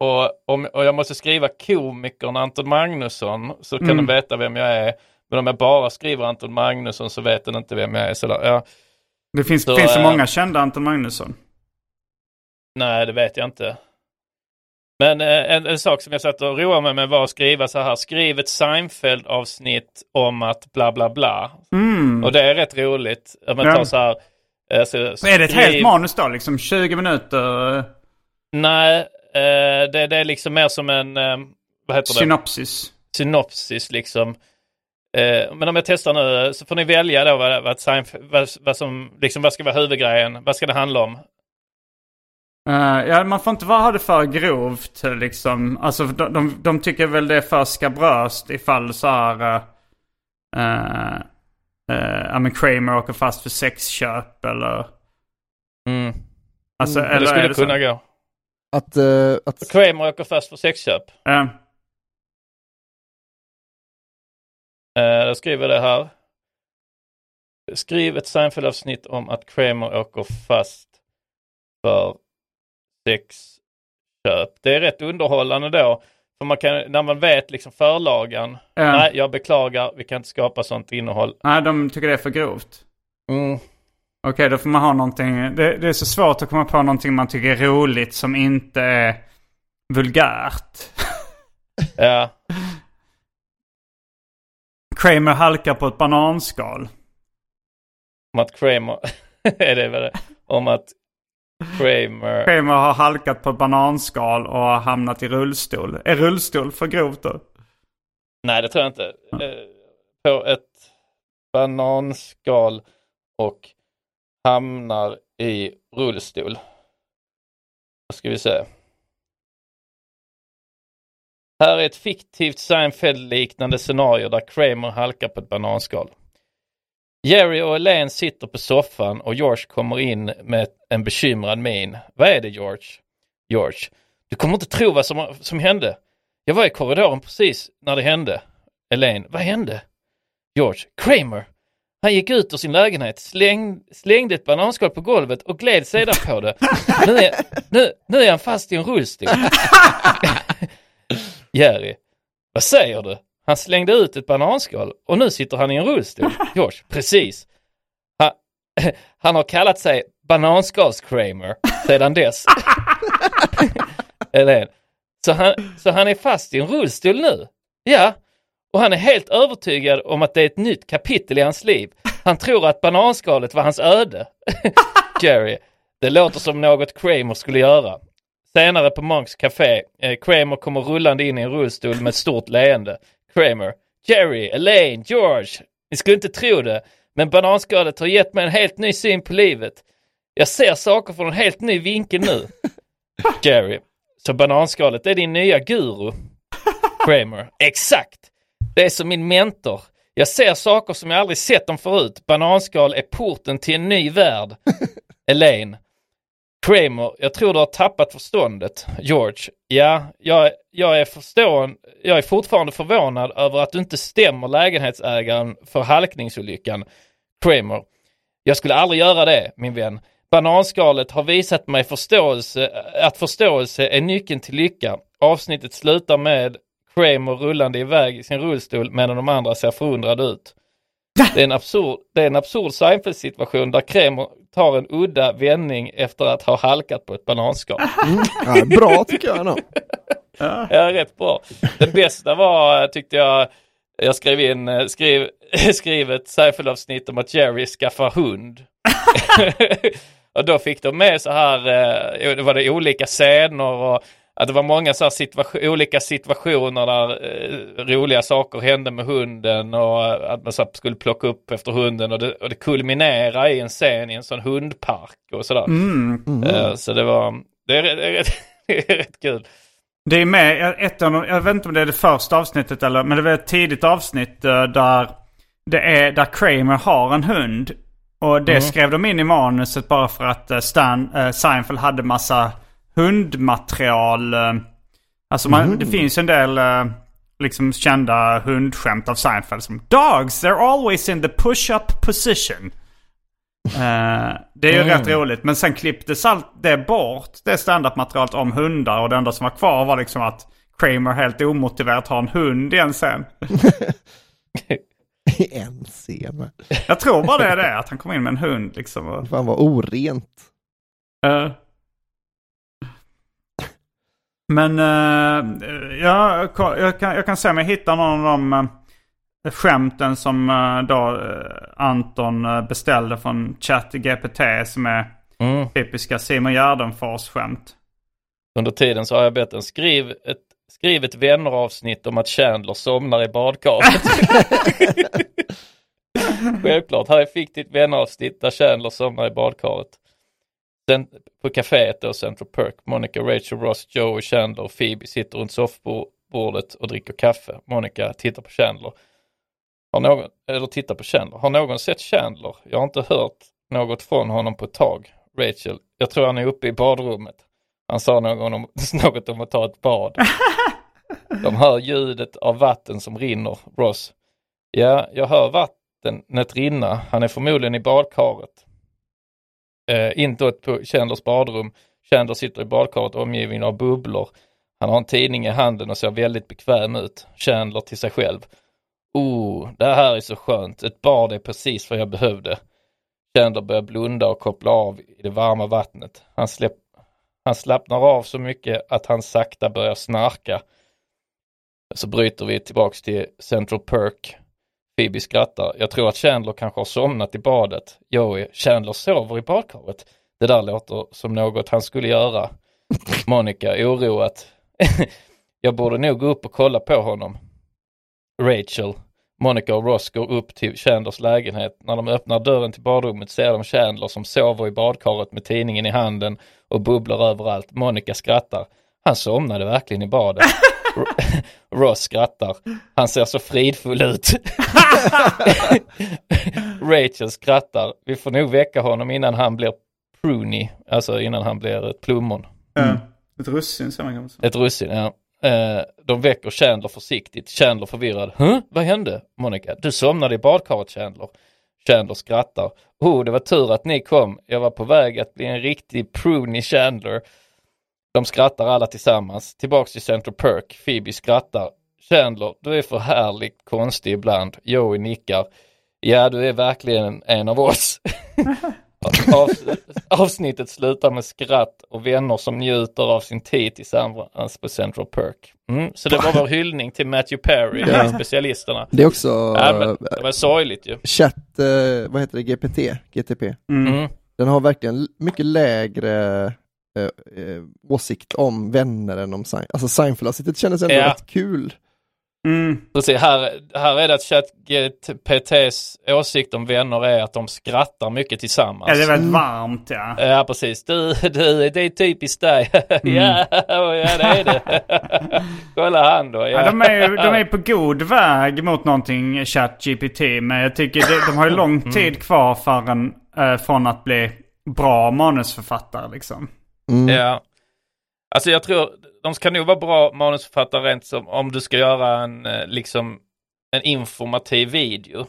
och, om, och jag måste skriva komikern Anton Magnusson så kan Mm. den veta vem jag är. Men om jag bara skriver Anton Magnusson så vet den inte vem jag är. Så där, ja, Det finns, Så, finns det eh, många kända Anton Magnusson? nej, det vet jag inte. Men eh, en, en sak som jag satt och roade mig med var att skriva så här. Skriv ett Seinfeld-avsnitt om att bla bla bla. Mm. Och det är rätt roligt. Om man tar så här. eh, Så, är det ett helt manus då? Liksom 20 minuter? Nej, eh, det, det är liksom mer som en, vad heter det? Synopsis? Synopsis liksom. Men om jag testar nu så får ni välja då vad, vad, Seinfeld- vad, vad som, liksom vad ska vara huvudgrejen? Vad ska det handla om? Eh, ja, man får inte vara, det för grovt liksom. Alltså de, de, de tycker väl det är för skabröst ifall så här... Uh, uh, men Kramer åker fast för sexköp eller... Mm. Alltså, Men eller det skulle det kunna så? gå. Att, eh, att, Kramer åker fast för sexköp. Eh, jag skriver det här. Skriv ett Seinfeld-avsnitt om att Kramer åker fast för sexköp. Det är rätt underhållande då. För man kan, när man vet liksom förlagan. Ja. Nej, jag beklagar, vi kan inte skapa sånt innehåll. nej, de tycker det är för grovt. Mm. Okej, då får man ha någonting. Det, det är så svårt att komma på någonting man tycker är roligt som inte är vulgärt. Ja. Kramer halkar på ett bananskal. Om att Kramer, är det väl det? Om att Kramer, Kramer har halkat på bananskal och har hamnat i rullstol. Är rullstol för grovt då? nej det tror jag inte. Eh, på ett bananskal och hamnar i rullstol. Då ska vi se. Här är ett fiktivt Seinfeld-liknande scenario där Kramer halkar på ett bananskal. Jerry och Elaine sitter på soffan och George kommer in med en bekymrad min. Vad är det George? George. Du kommer inte tro vad som, som hände. Jag var i korridoren precis när det hände. Elaine. Vad hände? George. Kramer. Han gick ut ur sin lägenhet, släng, slängde ett bananskal på golvet och gled sedan på det. Nu är, nu, nu är han fast i en rullstol. Jerry. Vad säger du? Han slängde ut ett bananskal och nu sitter han i en rullstol. George. Precis. Han, han har kallat sig Bananskals-Kramer sedan dess. Elaine. Så han, så han är fast i en rullstol nu? Ja. Och han är helt övertygad om att det är ett nytt kapitel i hans liv. Han tror att bananskalet var hans öde. Jerry. Det låter som något Kramer skulle göra. Senare på Monks Café. Eh, Kramer kommer rullande in i en rullstol med ett stort leende. Kramer. Jerry, Elaine, George. Ni skulle inte tro det. Men bananskalet har gett mig en helt ny syn på livet. Jag ser saker från en helt ny vinkel nu. Jerry. Så bananskalet är din nya guru? Kramer. Exakt. Det är som min mentor. Jag ser saker som jag aldrig sett dem förut. Bananskal är porten till en ny värld. Elaine. Kramer, jag tror du har tappat förståndet. George. Ja, jag, jag, är förstående, jag är fortfarande förvånad över att du inte stämmer lägenhetsägaren för halkningsolyckan. Kramer. Jag skulle aldrig göra det, min vän. Bananskalet har visat mig förståelse, att förståelse är nyckeln till lycka. Avsnittet slutar med Kramer rullande iväg i sin rullstol medan de andra ser förundrade ut. Det är en absurd, det är en absurd Seinfeld-situation där Kramer tar en udda vändning efter att ha halkat på ett bananskal. Mm. Ja, bra tycker jag nog. Ja, rätt bra. Det bästa var, tyckte jag, jag skrev in, skrev, skrev ett Seinfeld-avsnitt om att Jerry skaffar hund. och då fick de med så här, eh, det var det olika scener och att det var många så situation, olika situationer där eh, roliga saker hände med hunden och att man så skulle plocka upp efter hunden och det, och det kulminerar i en scen i en sån hundpark och sådär. Mm. Eh, så det var, det är, det är, rätt, det är rätt kul. Det är med ett av de, jag vet inte om det är det första avsnittet eller, men det var ett tidigt avsnitt eh, där det är, där Kramer har en hund. Och det Mm. skrev de in i manuset bara för att eh, Stan, eh, Seinfeld hade massa hundmaterial. eh, Alltså man, det finns en del eh, liksom kända hundskämt av Seinfeld som Dogs, they're always in the push-up position. Eh, det är ju rätt roligt. Men sen klipptes allt det bort, det standardmaterialet om hundar. Och det enda som var kvar var liksom att Kramer helt omotiverat har en hund i en scen. I en scen. Jag tror bara det är det, att han kommer in med en hund liksom. Och, Fan vad orent. eh. Men uh, ja, jag, kan, jag kan se om jag hittar någon av de uh, skämten som eh, då eh, Anton eh, beställde från ChatGPT som är Mm. typiska Simon Gärdenfors-skämt. Under tiden så har jag bett en skriv ett, skriv ett vänneravsnitt om att Chandler somnar i badkaret. Självklart, här är fiktivt vänneravsnitt där Chandler somnar i badkaret. På kaféet då, Central Perk, Monica, Rachel, Ross, Joe, Chandler och Phoebe sitter runt soffbordet och dricker kaffe. Monica tittar på Chandler. Har någon, eller tittar på Chandler. Har någon sett Chandler? Jag har inte hört något från honom på ett tag. Rachel, jag tror han är uppe i badrummet. Han sa någon om, något om att ta ett bad. De hör ljudet av vatten som rinner. Ross. Ja, jag hör vattnet rinna. Han är förmodligen i badkaret. Eh, inåt på Chandlers badrum. Chandler sitter i badkaret omgiven av bubblor. Han har en tidning i handen och ser väldigt bekväm ut. Chandler till sig själv. Oh, det här är så skönt. Ett bad är precis vad jag behövde. Chandler börjar blunda och koppla av i det varma vattnet. Han, släpp, han slappnar av så mycket att han sakta börjar snarka. Så bryter vi tillbaks till Central Perk. Phoebe skrattar. Jag tror att Chandler kanske har somnat i badet. Joey, Chandler sover i badkaret. Det där låter som något han skulle göra. Monica, oroat. jag borde nog gå upp och kolla på honom. Rachel, Monica och Ross går upp till Chandlers lägenhet. När de öppnar dörren till badrummet ser de Chandler som sover i badkaret med tidningen i handen och bubblar överallt. Monica skrattar. Han somnade verkligen i badet. Ross skrattar. Han ser så fridfull ut. Rachel skrattar. Vi får nog väcka honom innan han blir pruny, alltså innan han blir ett plommon. Mm. Ett russin säger man kanske. Ett russin, ja. Eh, de väcker Chandler försiktigt. Chandler förvirrad. Huh? Vad hände? Monica. Du somnade i badkaret Chandler. Chandler skrattar. Oh, det var tur att ni kom. Jag var på väg att bli en riktig pruny Chandler. De skrattar alla tillsammans. Tillbaks till Central Perk. Phoebe skrattar. Chandler, du är för härligt konstig ibland. Joey nickar. Ja, du är verkligen en av oss. Av, avsnittet slutar med skratt och vänner som njuter av sin tid tillsammans på Central Perk. Mm, så det var vår hyllning till Matthew Perry, Ja. specialisterna. Det är också Ja, men det var sorgligt ju. chatt, eh, vad heter det, GPT, GTP. Mm. Mm. Den har verkligen mycket lägre eh, eh, åsikt om vänner än om Sein. Alltså Seinfeld-avsnittet kändes ändå Ja. rätt kul. Mm. Precis, här, här är det att ChatGPTs åsikt om vänner är att de skrattar mycket tillsammans. Ja, det är väldigt varmt ja. Ja, precis. Du, du, det är typiskt dig. ja, ja, det är det. Kolla han då. Ja. Ja, de, är, de är på god väg mot någonting ChatGPT men jag tycker det, de har ju lång tid kvar för en, eh, från att bli bra manusförfattare liksom. Mm. Ja. Alltså jag tror, de ska nog vara bra manusförfattare rent som om du ska göra en, eh, liksom, en informativ video.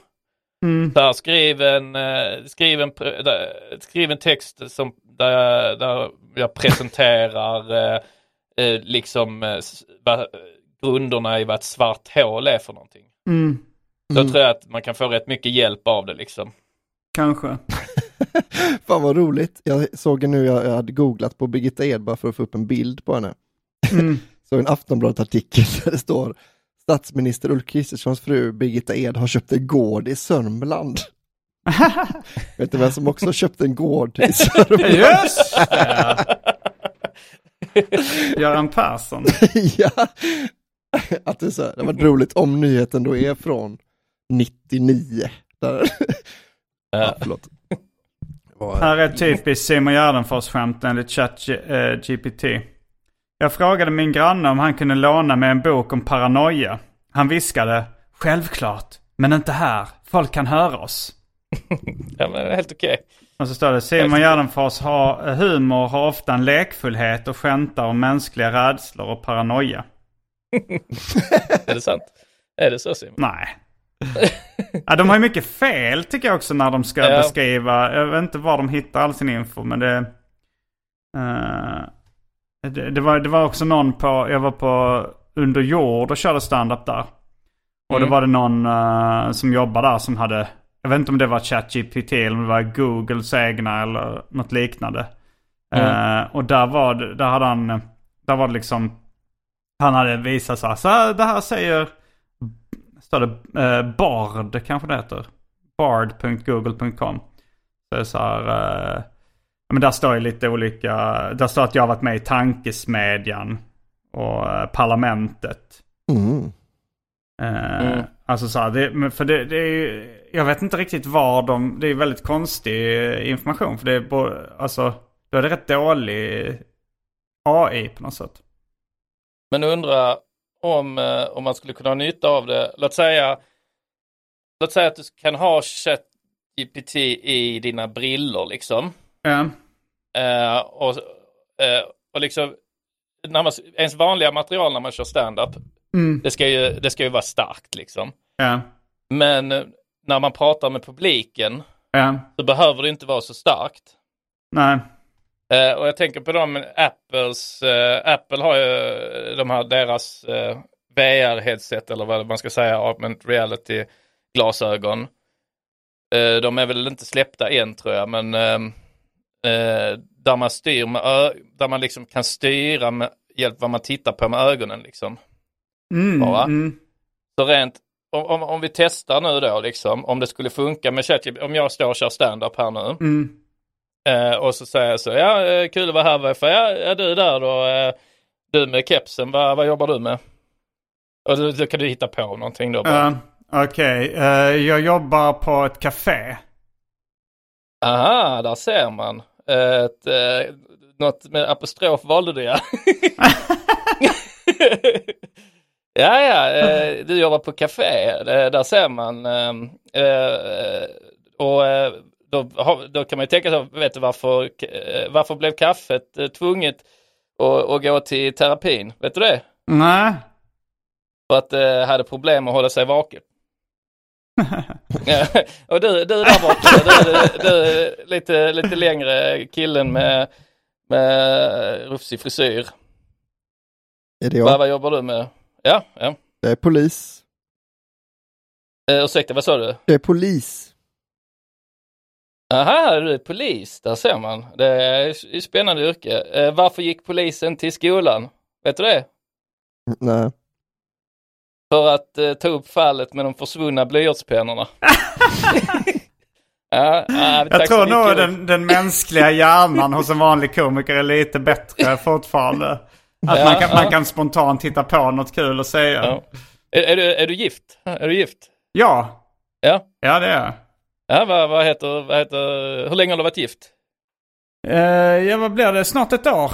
Mm. Här, skriv en, eh, skriv en, där- skriv en text som, där, jag- där jag presenterar eh, liksom vad, grunderna i vad ett svart hål är för någonting. Mm. Då Mm. tror jag att man kan få rätt mycket hjälp av det liksom. Kanske. Fan vad roligt. Jag såg nu, jag, jag hade googlat på Birgitta Ed bara för att få upp en bild på henne. Mm. Så en Aftonbladet-artikel där det står Statsminister Ulf Kristerssons fru Birgitta Ed har köpt en gård i Sörmland. Vet du vem som också har köpt en gård i Sörmland? Just det! Göran Persson. ja, att det, är så här, det var roligt om nyheten då är från 99. Där. ja, förlåt. Var- Här är typiskt Simon Gärdenfors-skämt enligt ChatGPT. Jag frågade min granne om han kunde låna mig en bok om paranoia. Han viskade Självklart, men inte här. Folk kan höra oss. Ja men helt okej. Och så står det Simon Gärdenfors har eh, humor har ofta en lekfullhet och skämtar om mänskliga rädslor och paranoia. Är det sant? Är det så Simon? Nej. ja, de har ju mycket fel tycker jag också när de ska Ja. beskriva. Jag vet inte var de hittar all sin info men det... eh, det, det, var, det var också någon på, jag var på Under jord och körde stand-up där. Och då Mm. var det någon eh, som jobbade där som hade, jag vet inte om det var ChatGPT eller om det var Googles egna eller något liknande. Mm. Eh, och där var det, där hade han, där var det liksom, han hade visat så här, så här det här säger, står det eh, Bard kanske det heter. Bard.google.com. Så det är så här, eh, men där står ju lite olika, där står att jag har varit med i Tankesmedjan och eh, Parlamentet. Mm. Eh, Mm. Alltså så här, det, men för det, det är ju, jag vet inte riktigt var de, det är väldigt konstig information. För det är både, alltså, då är det rätt dålig AI på något sätt. Men undra om, eh, om man skulle kunna ha nytta av det. Låt säga, låt säga att du kan ha ChatGPT i dina brillor liksom. Ja. Eh, och, eh, och liksom, när man, ens vanliga material när man kör stand-up, Mm. det ska ju, det ska ju vara starkt liksom. Ja. Men när man pratar med publiken så behöver det inte vara så starkt. Nej. Eh, och jag tänker på de Apples, eh, Apple har ju eh, de här deras eh, VR-headset eller vad man ska säga, augmented reality glasögon. Eh, de är väl inte släppta än tror jag, men eh, eh, där man styr med där man liksom kan styra med hjälp vad man tittar på med ögonen liksom. Mm. Bara. Mm. Så rent, om, om, om vi testar nu då liksom, om det skulle funka med ChatGPT, om jag står och kör stand-up här nu. Mm. Eh, och så säger jag så, ja eh, kul att vara här, varför? Ja, är du där då? Eh, du med kepsen, vad, vad jobbar du med? Och då, då kan du hitta på någonting då. Ja, Okej, eh, jag jobbar på ett café. Aha, där ser man. Ett, eh, något med apostrof valde du ja. ja, ja, eh, du jobbar på café. Eh, där ser man. Eh, och då, då kan man ju tänka sig, vet du varför, eh, varför blev kaffet eh, tvunget att, att gå till terapin? Vet du det? Nej. För att det hade problem att hålla sig vaken. Och du, du där borta, du, du, du lite, lite längre killen med, med rufsig frisyr. Är det Vad, jag? vad jobbar du med? Ja, ja. Jag är polis. Eh, ursäkta, vad sa du? Jag är polis. Aha, du är polis, där ser man. Det är ett spännande yrke. Eh, varför gick polisen till skolan? Vet du det? Nej. För att eh, ta upp fallet med de försvunna blyertspennorna. ja, ja, Jag tror nog den, den mänskliga hjärnan hos en vanlig komiker är lite bättre fortfarande. Att Ja, man, kan, ja. man kan spontant hitta på något kul att säga. Ja. Är, är, du, är du gift? Är du gift? Ja, Ja. ja det är jag. Ja, vad, vad, heter, vad heter, hur länge har du varit gift? Eh, ja, vad blir det? Snart ett år.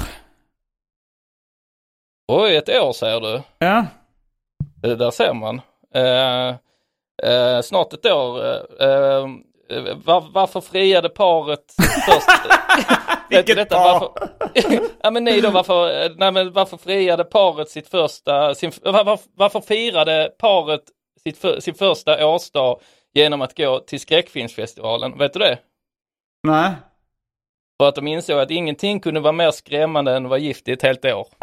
Oj, ett år säger du. Ja. Det där ser man. Eh, eh, snart ett år. Var, varför friade paret först? Vilket detta? par? Varför, ja men ni då, varför, nej, men varför friade paret sitt första, sin, varför, varför firade paret sitt, för, sin första årsdag genom att gå till skräckfilmsfestivalen? Vet du det? Nej. För att de insåg att ingenting kunde vara mer skrämmande än att vara gift i ett helt år.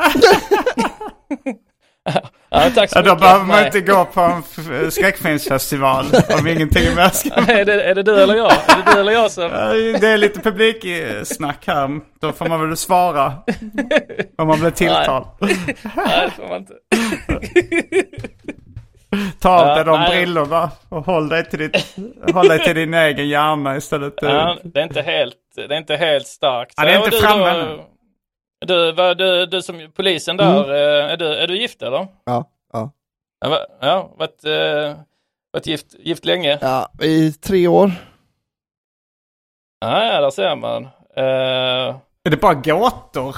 ja, tack så Ja, då mycket. behöver man inte gå på en skräckfilmsfestival om ingenting är med ska- är, det, är det du eller jag? Är det du eller jag som... Det är lite publiksnack här. Då får man väl svara. Om man blir tilltalad. Nej, det får man inte. Ta av dig de nej. brillorna och håll dig, till ditt, håll dig till din egen hjärna istället. Ja, det är inte helt, det är inte helt starkt. Ja, det är inte framme ännu. Du, vad, du, du som polisen där, eh, är, du, är du gift eller? Ja, ja. Ja, va- ja varit, eh, varit gift, gift länge? Ja, i tre år. Ja, ja, där ser man. Eh, Är det bara gåtor?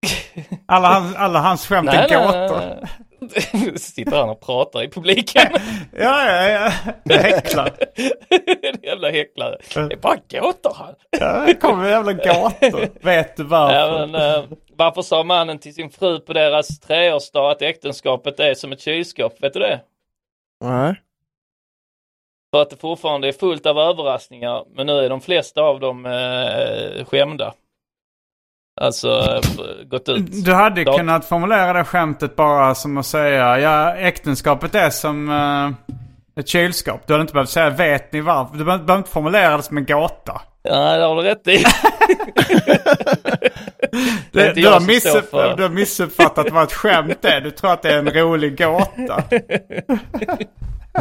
Alla, hans- alla hans skämt är gåtor. nej. Sitter han och pratar i publiken. Ja, ja, ja. Jag häcklar. Jävla häcklare. Det är bara gåtor han. Ja, det kommer jävla gåtor. Vet du varför? Ja, men, eh, varför sa mannen till sin fru på deras treårsdag att äktenskapet är som ett kylskåp? Vet du det? Nej. För att det fortfarande är fullt av överraskningar, men nu är de flesta av dem eh, skämda. Alltså eh, gått ut. Du hade Ja. kunnat formulera det skämtet bara som att säga ja, äktenskapet är som eh, ett kylskåp. Du hade inte behövt säga vet ni varför. Du behöver inte formulera det som en gåta. Ja, det har du rätt i. Det Du, har missupp, för- du har missuppfattat vad ett skämt är. Du tror att det är en rolig gåta.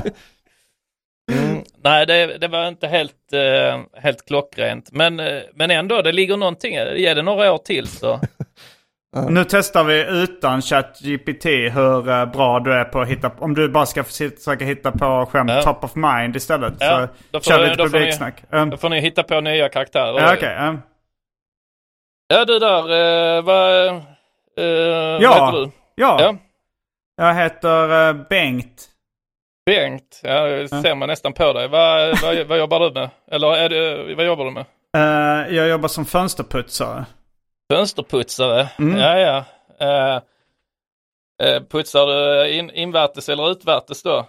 Mm, nej, det, det var inte helt, eh, helt klockrent. Men, eh, men ändå, det ligger någonting. Ge det några år till så. Nu testar vi utan ChatGPT hur eh, bra du är på att hitta, om du bara ska försöka hitta på skämt Ja. top of mind istället. Ja, då så får- kör lite då får ni- publiksnack. Um, Då får ni hitta på nya karaktärer. ja, okej. um. Ja, du där, eh, vad, eh, vad Ja. heter du? ja. Ja. jag heter eh, Bengt. Bengt, ja, det ser man nästan på dig. Vad, vad, vad jobbar du med? Eller är det, vad jobbar du med? Eh, jag jobbar som fönsterputsare. Fönsterputsare? Mm. Ja, ja. Eh, putsar du in, invärtes eller utvärtes då?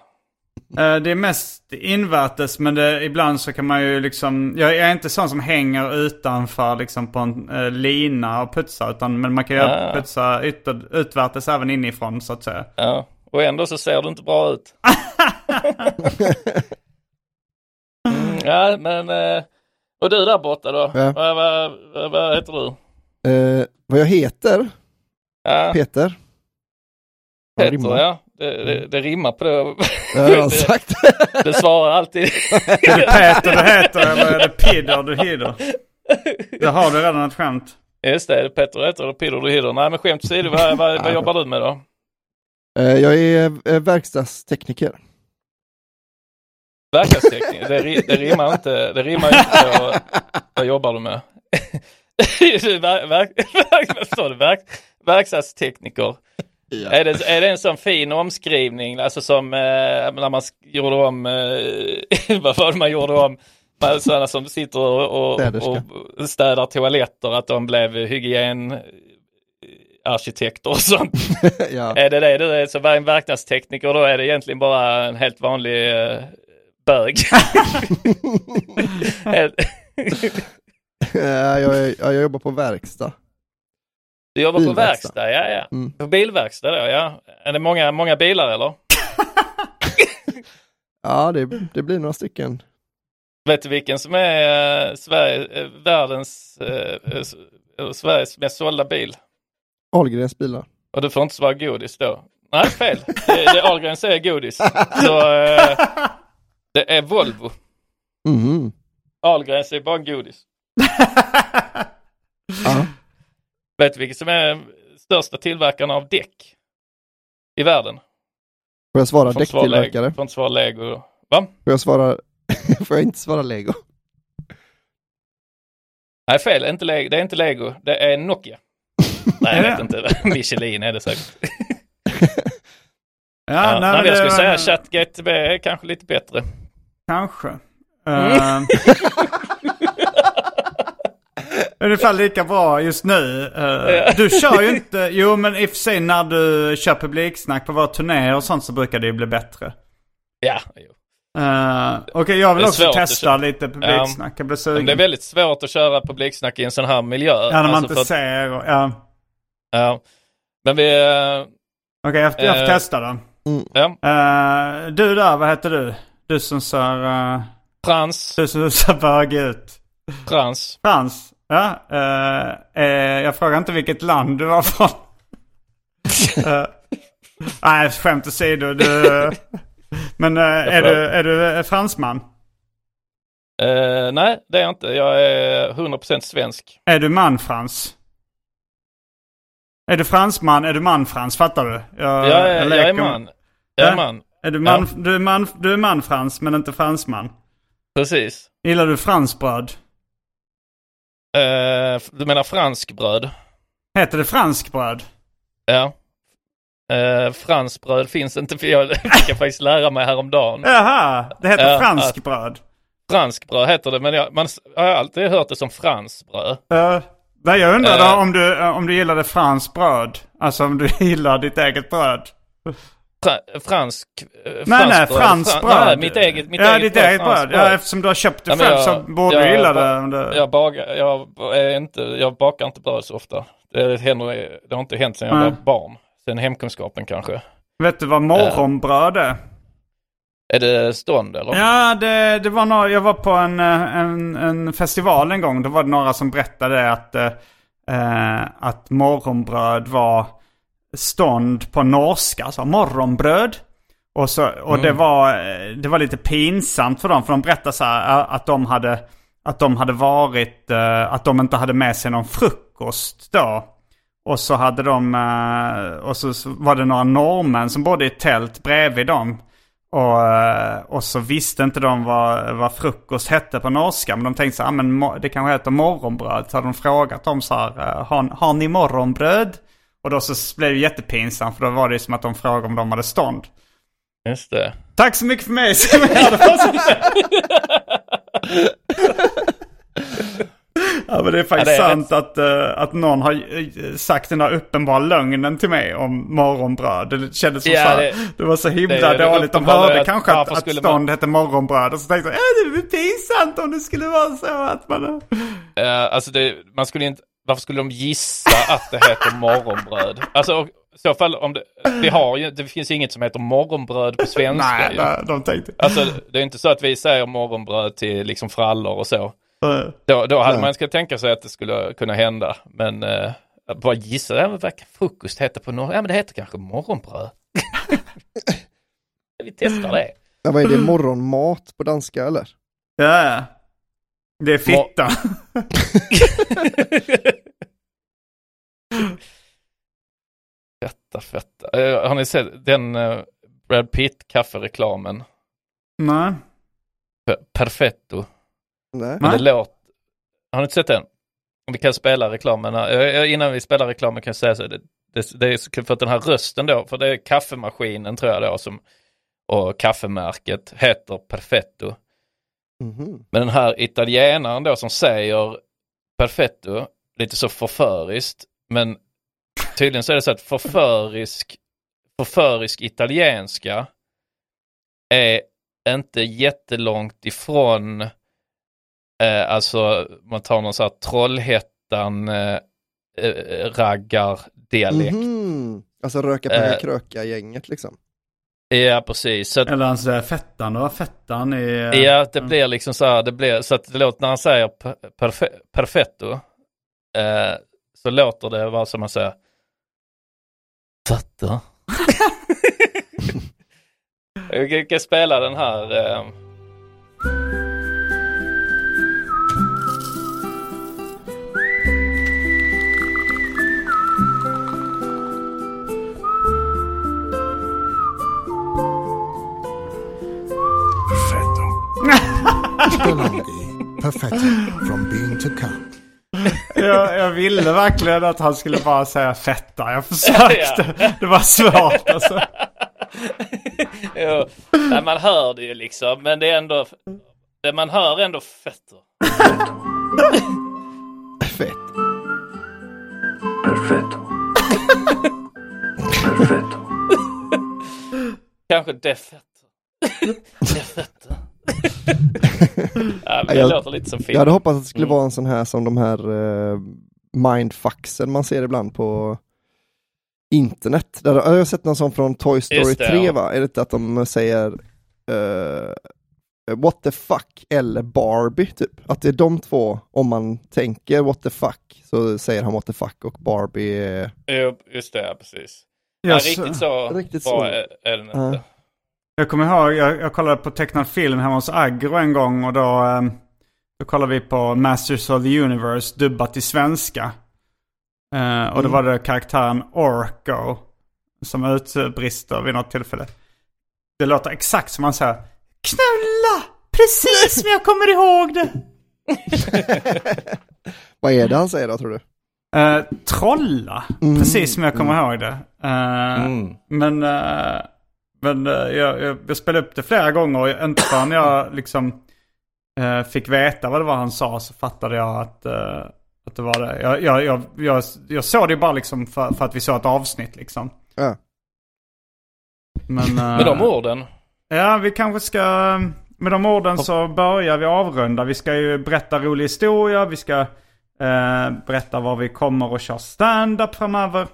Det är mest invärtes men det, ibland så kan man ju liksom, jag är inte sån som hänger utanför liksom på en eh, lina och putsar utan men man kan ju Ah. putsa ytter, utvärtes även inifrån så att säga. Ja, och ändå så ser du inte bra ut. mm, ja, men... Eh, och du där borta då? Ja. Vad, vad, vad, vad heter du? Eh, vad jag heter? Ja, Peter. Ja, Peter, rimmar. ja. Det, det, det rimmar på det. Det har sagt. Det svarar alltid. Är det Peter du heter eller är det Pidder du hider? Där har du redan ett skämt. Just det, Petter heter det, Pidder du Hidder. Nej men skämt åsido, vad, vad, vad jobbar du med då? Eh, jag är eh, verkstadstekniker. Verkstadstekniker, det, ri- det rimmar inte, det rimmar inte på vad jobbar du med? Ver, verk, verk? Verk, verkstadstekniker. Är, det, är det en sån fin omskrivning, alltså som eh, när man gjorde om, eh, vad var det man gjorde om, Man- sådana som sitter och, och, och städar toaletter, att de blev hygien arkitekter och sånt. ja. Är det det du är? Så en verkstadstekniker då är det egentligen bara en helt vanlig eh, bög. Eh, jag, är- ja, jag jobbar på verkstad. du jobbar på Bilverkstad. verkstad, ja ja. Mm. På bilverkstad då, ja. Är det många, många bilar eller? Ja, det, det blir några stycken. Vet du vilken som är eh, Sverige, eh, världens, eh, eh, Sveriges mest sålda bil? Ahlgrens bilar. Och du får inte svara godis då. Nej, fel. Det, det Ahlgren säger godis. Så eh, det är Volvo. Mhm. Ahlgren säger bara godis. Ja. Vet du vilken som är största tillverkaren av däck i världen? Får jag svara däcktillverkare? Får inte svara Lego. Va? Får jag svara... Får jag inte svara lego? Nej, fel. Inte Lego. Det är inte Lego. Det är Nokia. Nej, jag Är vet inte. Michelin är det säkert. Ja, Ja, nej, nej, jag skulle det- säga ChatGTB är kanske lite bättre. Kanske. Mm. Eh, Ungefär lika bra just nu. Eh, Du kör ju inte, jo men i och för sig när du kör publiksnack på våra turnéer och sånt så brukar det ju bli bättre. Ja, jo. Uh, Okej, jag vill också testa lite publiksnack. Jag blir sugen. det är väldigt svårt att köra publiksnack i en sån här miljö. Ja, när man Alltså, inte ser och, ja. Ja. Men vi... Okej, jag, jag får Eh, testa då. Ja. Eh, du där, vad heter du? Du som ser, uh, Frans. du som ser bög ut. Frans. Frans. Ja, eh, eh, jag frågar inte vilket land du var från. Eh, Nej, skämt åsido. Du, men eh, är, du, är du eh, fransman? Eh, nej, det är jag inte. Jag är 100% svensk. Är du man Frans? Är du fransman? Är du man Frans? Fattar du? Jag, Jag är, jag leker är man. Jag är man. Är du, man, du, är man, du är man Frans men inte fransman? Precis. Gillar du fransbröd? Eh, du menar franskbröd? Heter det franskbröd? Ja. Eh, franskbröd finns inte, för jag fick jag faktiskt lära mig häromdagen. Jaha, det heter Ja, franskbröd. Franskbröd heter det, men jag, man jag har alltid hört det som fransbröd. Uh, nej, jag undrar då om du, om du gillade franskt bröd. Alltså om du gillar ditt eget bröd. Fra, fransk... eh, Nej, nej, franskt Fra- bröd. Nej, mitt eget, mitt ja, eget ditt bröd, eget bröd. franskt Ja, eftersom du har köpt det men själv jag- så borde jag- du gilla det. det. Jag, bakar, jag, är inte, jag bakar inte bröd så ofta. Det, händer, det har inte hänt sedan jag Nej. var barn. Sen hemkunskapen kanske. Vet du vad morgonbröd är? Är det stånd eller? Ja, det, det var några, jag var på en, eh, en, en festival en gång. Då var det några som berättade att, eh, eh, att morgonbröd var stånd på norska. Alltså morgonbröd. Och, så, och det, var, eh, det var lite pinsamt för dem. För de berättade så här att de hade, att de hade varit, eh, att de inte hade med sig någon frukost då. Och så hade de, eh, och så så var det några norrmän som bodde i tält bredvid dem. Och, och så visste inte de vad, vad frukost hette på norska. Men de tänkte så här, ah, men det kanske heter morgonbröd. Så hade de frågat dem så här, har, har ni morgonbröd? Och då så blev det jättepinsamt för då var det som att de frågade om de hade stånd. Just det. Tack så mycket för mig. Som ja men det är faktiskt Ja, det är sant att, eh, att någon har eh, sagt den där uppenbara lögnen till mig om morgonbröd. Det kändes som Ja, så det- det, var så himla det dåligt. De hörde att kanske att, att stånd man- hette morgonbröd. Och så tänkte jag, äh, det är pinsamt om det skulle vara så att man... Eh, alltså det, man skulle inte, varför skulle de gissa att det heter morgonbröd? Alltså och, i så fall om det, vi har ju, det finns inget som heter morgonbröd på svenska Nej, ju. nej, de tänkte... Alltså det är inte så att vi säger morgonbröd till liksom frallor och så. eh, Då, då hade Nej. man ska tänka sig att det skulle kunna hända. Men eh, att bara gissa, ja, vad kan frukost heter på norr? Ja men det heter kanske morgonbröd. vi testar det. Ja, vad är det, morgonmat på danska eller? Ja, ja. Det är fitta. Fetta, fetta. Eh, har ni sett den eh, Brad Pitt kaffereklamen? nej. Per- Perfetto. Nej. Men Nej. det låter... Har ni inte sett den? Om vi kan spela reklamen. eh, Innan vi spelar reklamen kan jag säga så. Det, det, det är så kul för att den här rösten då, för det är kaffemaskinen tror jag då som och kaffemärket heter Perfetto. Mhm. Men den här italienaren då som säger Perfetto, lite så förföriskt, men tydligen så är det så att förförisk, förförisk italienska är inte jättelångt ifrån, eh, alltså man tar någon sån här Trollhättan eh, eh, raggardialekt. Mhm. Alltså röka på Eh. kröka-gänget liksom. Ja, precis. Så att, Eller han säger fettan då, fettan i... ja, det blir liksom så här, det blir, så att det låter när han säger per, perfe, perfetto, eh, så låter det vad som man säger. Fatta. Jag kan spela den här. Eh, Stellangi, perfect from being to come. jag, jag ville verkligen att han skulle bara säga fetta. Jag försökte. Det var svårt alltså. jo, nej, man hör det ju liksom, men det är ändå, det man hör är ändå fetter. Fett. Perfetto. Perfetto. Kanske defetter. defetter. ja, men Jag- låter lite som film. Jag hade hoppats att det skulle Mm. vara en sån här som de här uh, mindfucksen man ser ibland på internet. Där, jag har sett någon sån från Toy Story det, 3 ja. va? Är det inte att de säger eh, What the fuck eller Barbie typ? Att det är de två, om man tänker what the fuck så säger han what the fuck och Barbie är Jo, just det, ja, precis. Jag, ja, riktigt så Riktigt så. är, är den inte. Ja. Jag kommer ihåg, jag, jag kollade på tecknad film hemma hos Agro en gång och då, eh, då kollade vi på Masters of the Universe dubbat till svenska. Eh, och då var det karaktären Orko som utbrister vid något tillfälle. Det låter exakt som han säger Knulla! Precis som jag kommer ihåg det! Vad är det han säger då tror du? Eh, trolla, Mm. precis som jag kommer ihåg det. Eh, Mm. Men, eh, men eh, jag, jag, jag spelade upp det flera gånger och inte förrän jag liksom eh, fick veta vad det var han sa så fattade jag att, eh, att det var det. Jag, jag, jag, jag, jag såg det bara liksom för, för att vi såg ett avsnitt liksom. Ja. Men, eh, Med de orden. Ja, vi kanske ska... Med de orden så börjar vi avrunda. Vi ska ju berätta rolig historia. Vi ska eh, berätta var vi kommer att köra stand-up framöver.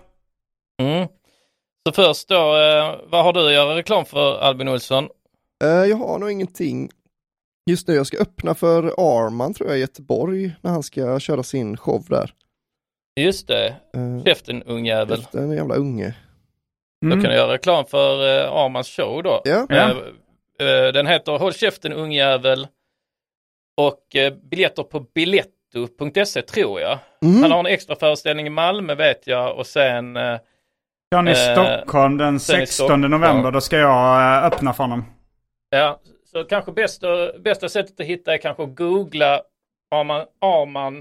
Mm. Så först då, eh, vad har du att göra reklam för Albin Olsson? Eh, jag har nog ingenting just nu. Jag ska öppna för Arman tror jag i Göteborg när han ska köra sin show där. Just det, Uh, käften ungjävel. efter en jävla unge. Då kan du göra reklam för eh, Armans show då. Ja. Ja. Eh, eh, den heter Håll käften ungjävel och eh, biljetter på biletto.se tror jag. Mhm. Han har en extra föreställning i Malmö vet jag och sen Ja, i Eh, Stockholm den sen i 16 Stockholm. november. Då ska jag eh, öppna för honom. Ja, så kanske bästa, bästa sättet att hitta är kanske att googla Arman, Arman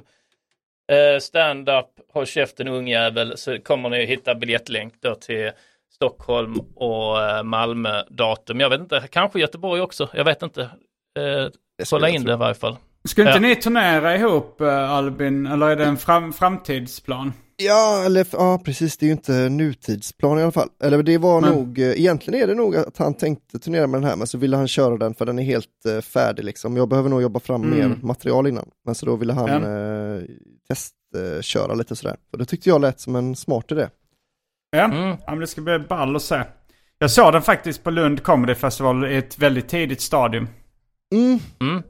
eh, stand-up, håll käften ungjävel så kommer ni att hitta biljettlänk då till Stockholm och eh, Malmö datum. Jag vet inte, kanske Göteborg också. Jag vet inte. Eh, skulle kolla in det i varje fall. Ska inte Ja. ni turnera ihop Albin? Eller är det en fram, framtidsplan? Ja, eller ja, precis, det är ju inte nutidsplan i alla fall. Eller det var Nej. nog, eh, egentligen är det nog att han tänkte turnera med den här, men så ville han köra den för den är helt eh, färdig liksom. Jag behöver nog jobba fram Mm. mer material innan. Men så då ville han Ja. eh, testköra eh, köra lite sådär. Och det tyckte jag lät som en smart idé. Ja, Mm. ja men det ska bli ball att se. Jag såg den faktiskt på Lund Comedy Festival i ett väldigt tidigt stadium. Mm. Mm,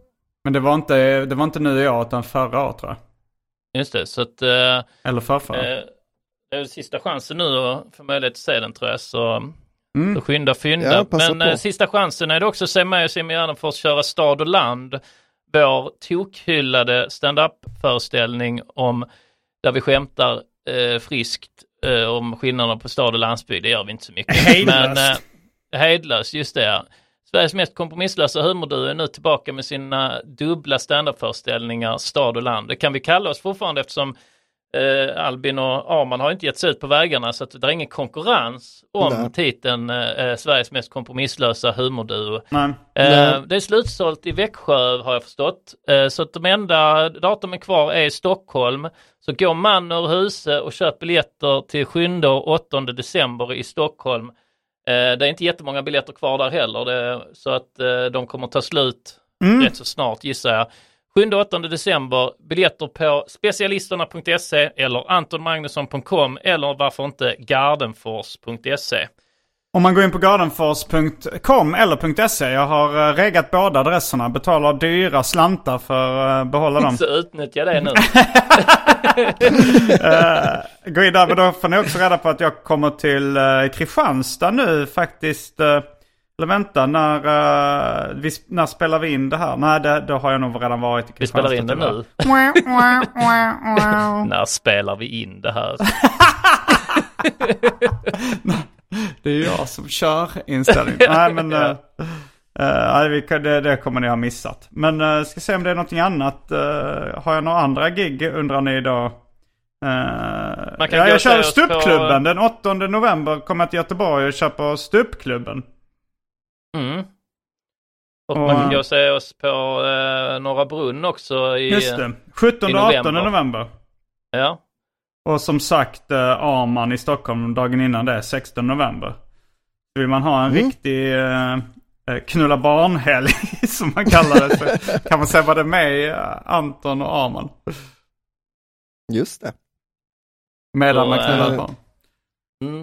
Men det var inte, det var inte nu i år utan förra året tror jag. Just det, så att eh, Eller förrförra. eh, det är sista chansen nu att få möjlighet att se den tror jag. Så Mm. Så skynda fynda. Ja, Men på. eh, sista chansen är det också att se mig och Simon Gärdenfors köra Stad och land. Vår tokhyllade stand-up-föreställning om där vi skämtar eh, friskt eh, om skillnaderna på stad och landsbygd. Det gör vi inte så mycket. Hejdlöst. Men, eh, hejdlöst, just det. Sveriges mest kompromisslösa humorduo är nu tillbaka med sina dubbla stand-up-föreställningar Stad och land. Det kan vi kalla oss fortfarande eftersom eh, Albin och Arman har inte gett sig ut på vägarna så att det är ingen konkurrens om Nej. titeln eh, Sveriges mest kompromisslösa humorduo. Men, Eh, Nej. det är slutsålt i Växjö har jag förstått. Eh, så att de enda datumen kvar är i Stockholm. Så gå man ur huset och köp biljetter till 7 och 8 december i Stockholm. Eh, det är inte jättemånga biljetter kvar där heller. Det, så att eh, de kommer ta slut mm. rätt så snart gissar jag. 7 och 8 december, biljetter på specialisterna.se eller antonmagnusson.com eller varför inte gardenfors.se. Om man går in på gardenfors.com eller .se. Jag har eh, regat båda adresserna. Betalar dyra slantar för att behålla dem. Så utnyttja det nu. Eh, gå in där, men då får ni också reda på att jag kommer till uh, Kristianstad nu faktiskt. Uh, eller vänta, när, uh, vi, när spelar vi in det här? Nej, det, då har jag nog redan varit i Vi Kristianstad. spelar in det nu. När spelar vi in det här? Det är jag som kör inställningen. Nej men uh, uh, vi kan- det, det kommer ni ha missat. Men uh, ska se om det är någonting annat. Uh, har jag några andra gig undrar ni då? Uh, ja, jag kör stupklubben. på- Den 8 november kommer jag till Göteborg och kör på stupklubben. Mm. Och Och, man kan eh, gå och se oss på eh, Norra Brunn också i... Just det. 17 i och 18 november. november. Ja. Och som sagt uh, Arman i Stockholm dagen innan det, 16 november. Så vill man ha en Mm. riktig uh, uh, knulla barnhelg som man kallar det. Så kan man säga vad det är med uh, Anton och Arman. Just det. Medan Och, man knullar eh, barn. Mm.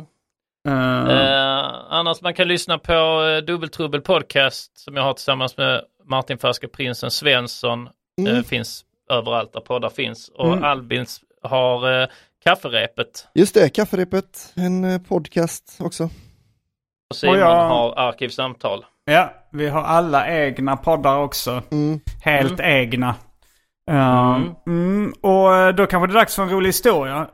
Uh, Eh, annars man kan lyssna på uh, Dubbeltrubbel podcast som jag har tillsammans med Martin Färska Prinsen Svensson. Mm. Eh, finns överallt där poddar finns. Och Mm. Albins har uh, kafferepet. Just det, Kafferepet, en eh, podcast också. Och Simon Och jag- har Arkivsamtal. ja, vi har alla egna poddar också. Mm. Helt egna. Uh, Mm. mm, och eh, då kanske det är dags för en rolig historia.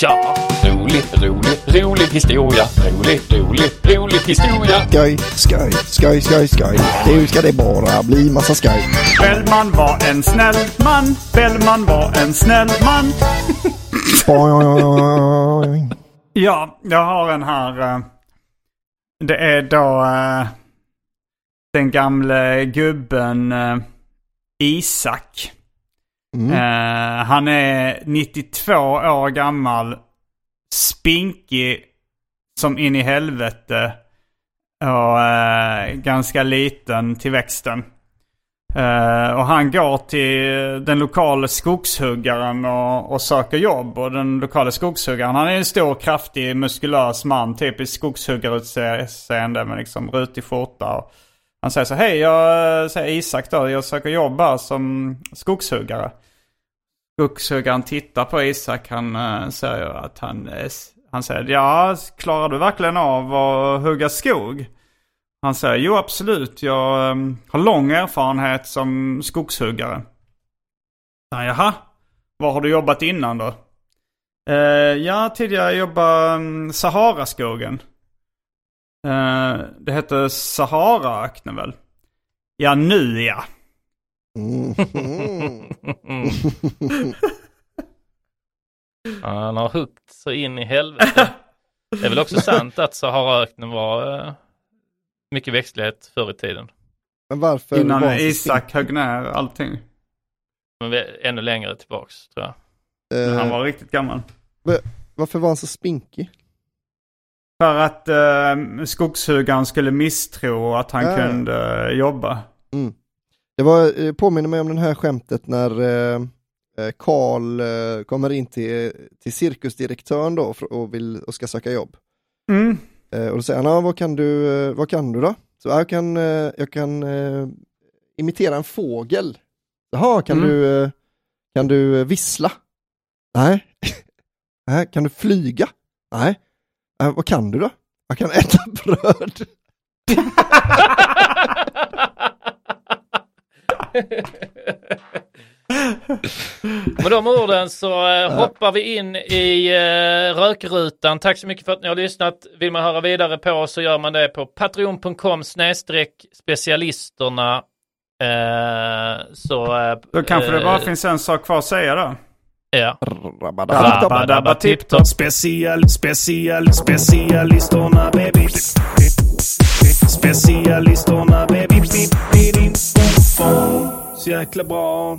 Ja! Rolig, rolig, rolig historia. Rolig, rolig, rolig historia. Skoj, skoj, skoj, skoj, skoj. Nu ska det bara bli massa skoj. Bellman var en snäll man. Bellman var en snäll man. Ja, jag har en här. eh, Det är då eh, den gamle gubben eh, Isak. Mm. Han är 92 år gammal. Spinkig som in i helvete. Och ganska liten till växten. Uh, och han går till den lokala skogshuggaren och, och söker jobb. Och den lokala skogshuggaren, han är en stor, kraftig, muskulös man. Typiskt skogshuggarutseende med liksom rutig skjorta. Och Han säger så hej jag säger Isak då, jag söker jobb här som skogshuggare. Skogshuggaren tittar på Isak, han uh, säger att han, eh, han säger ja, klarar du verkligen av att hugga skog? Han säger jo absolut, jag eh, har lång erfarenhet som skogshuggare. Ja, Jaha, var har du jobbat innan då? Eh, ja, tidigare jobbade um, Saharaskogen. Eh, det heter Saharaöknen väl? Ja, nu ja. Han har huggt så in i helvete. Det är väl också sant att Saharaöknen var eh, mycket växtlighet förr i tiden. Men varför Innan var Isak högg ner allting. Men vi- ännu längre tillbaks tror jag. eh, Han var riktigt gammal. Varför var han så spinkig? För att eh, skogshuggaren skulle misstro att han Ja. kunde eh, jobba. Det var, påminner mig om den här skämtet när Karl kommer in till, till cirkusdirektören då och, vill, och ska söka jobb. Mm. Eh, och då säger han, vad, kan du, eh, vad kan du då? Så "Ah, jag kan, eh, jag kan eh, imitera en fågel. Jaha, kan, Mm. du, eh, kan du eh, vissla? Nej. Nej. Kan du flyga? Nej. "Ah, vad kan du då? Jag kan äta bröd. Med de orden så eh, hoppar vi in i eh, rökrutan. Tack så mycket för att ni har lyssnat. Vill man höra vidare på oss så gör man det på patreon.com snedstreck specialisterna. Eh, så... Då kanske det bara finns en sak kvar att säga då. Ja. Rabba, dabba, tipp-topp. Special, special, specialisterna baby. Specialisterna baby. Så jäkla bra.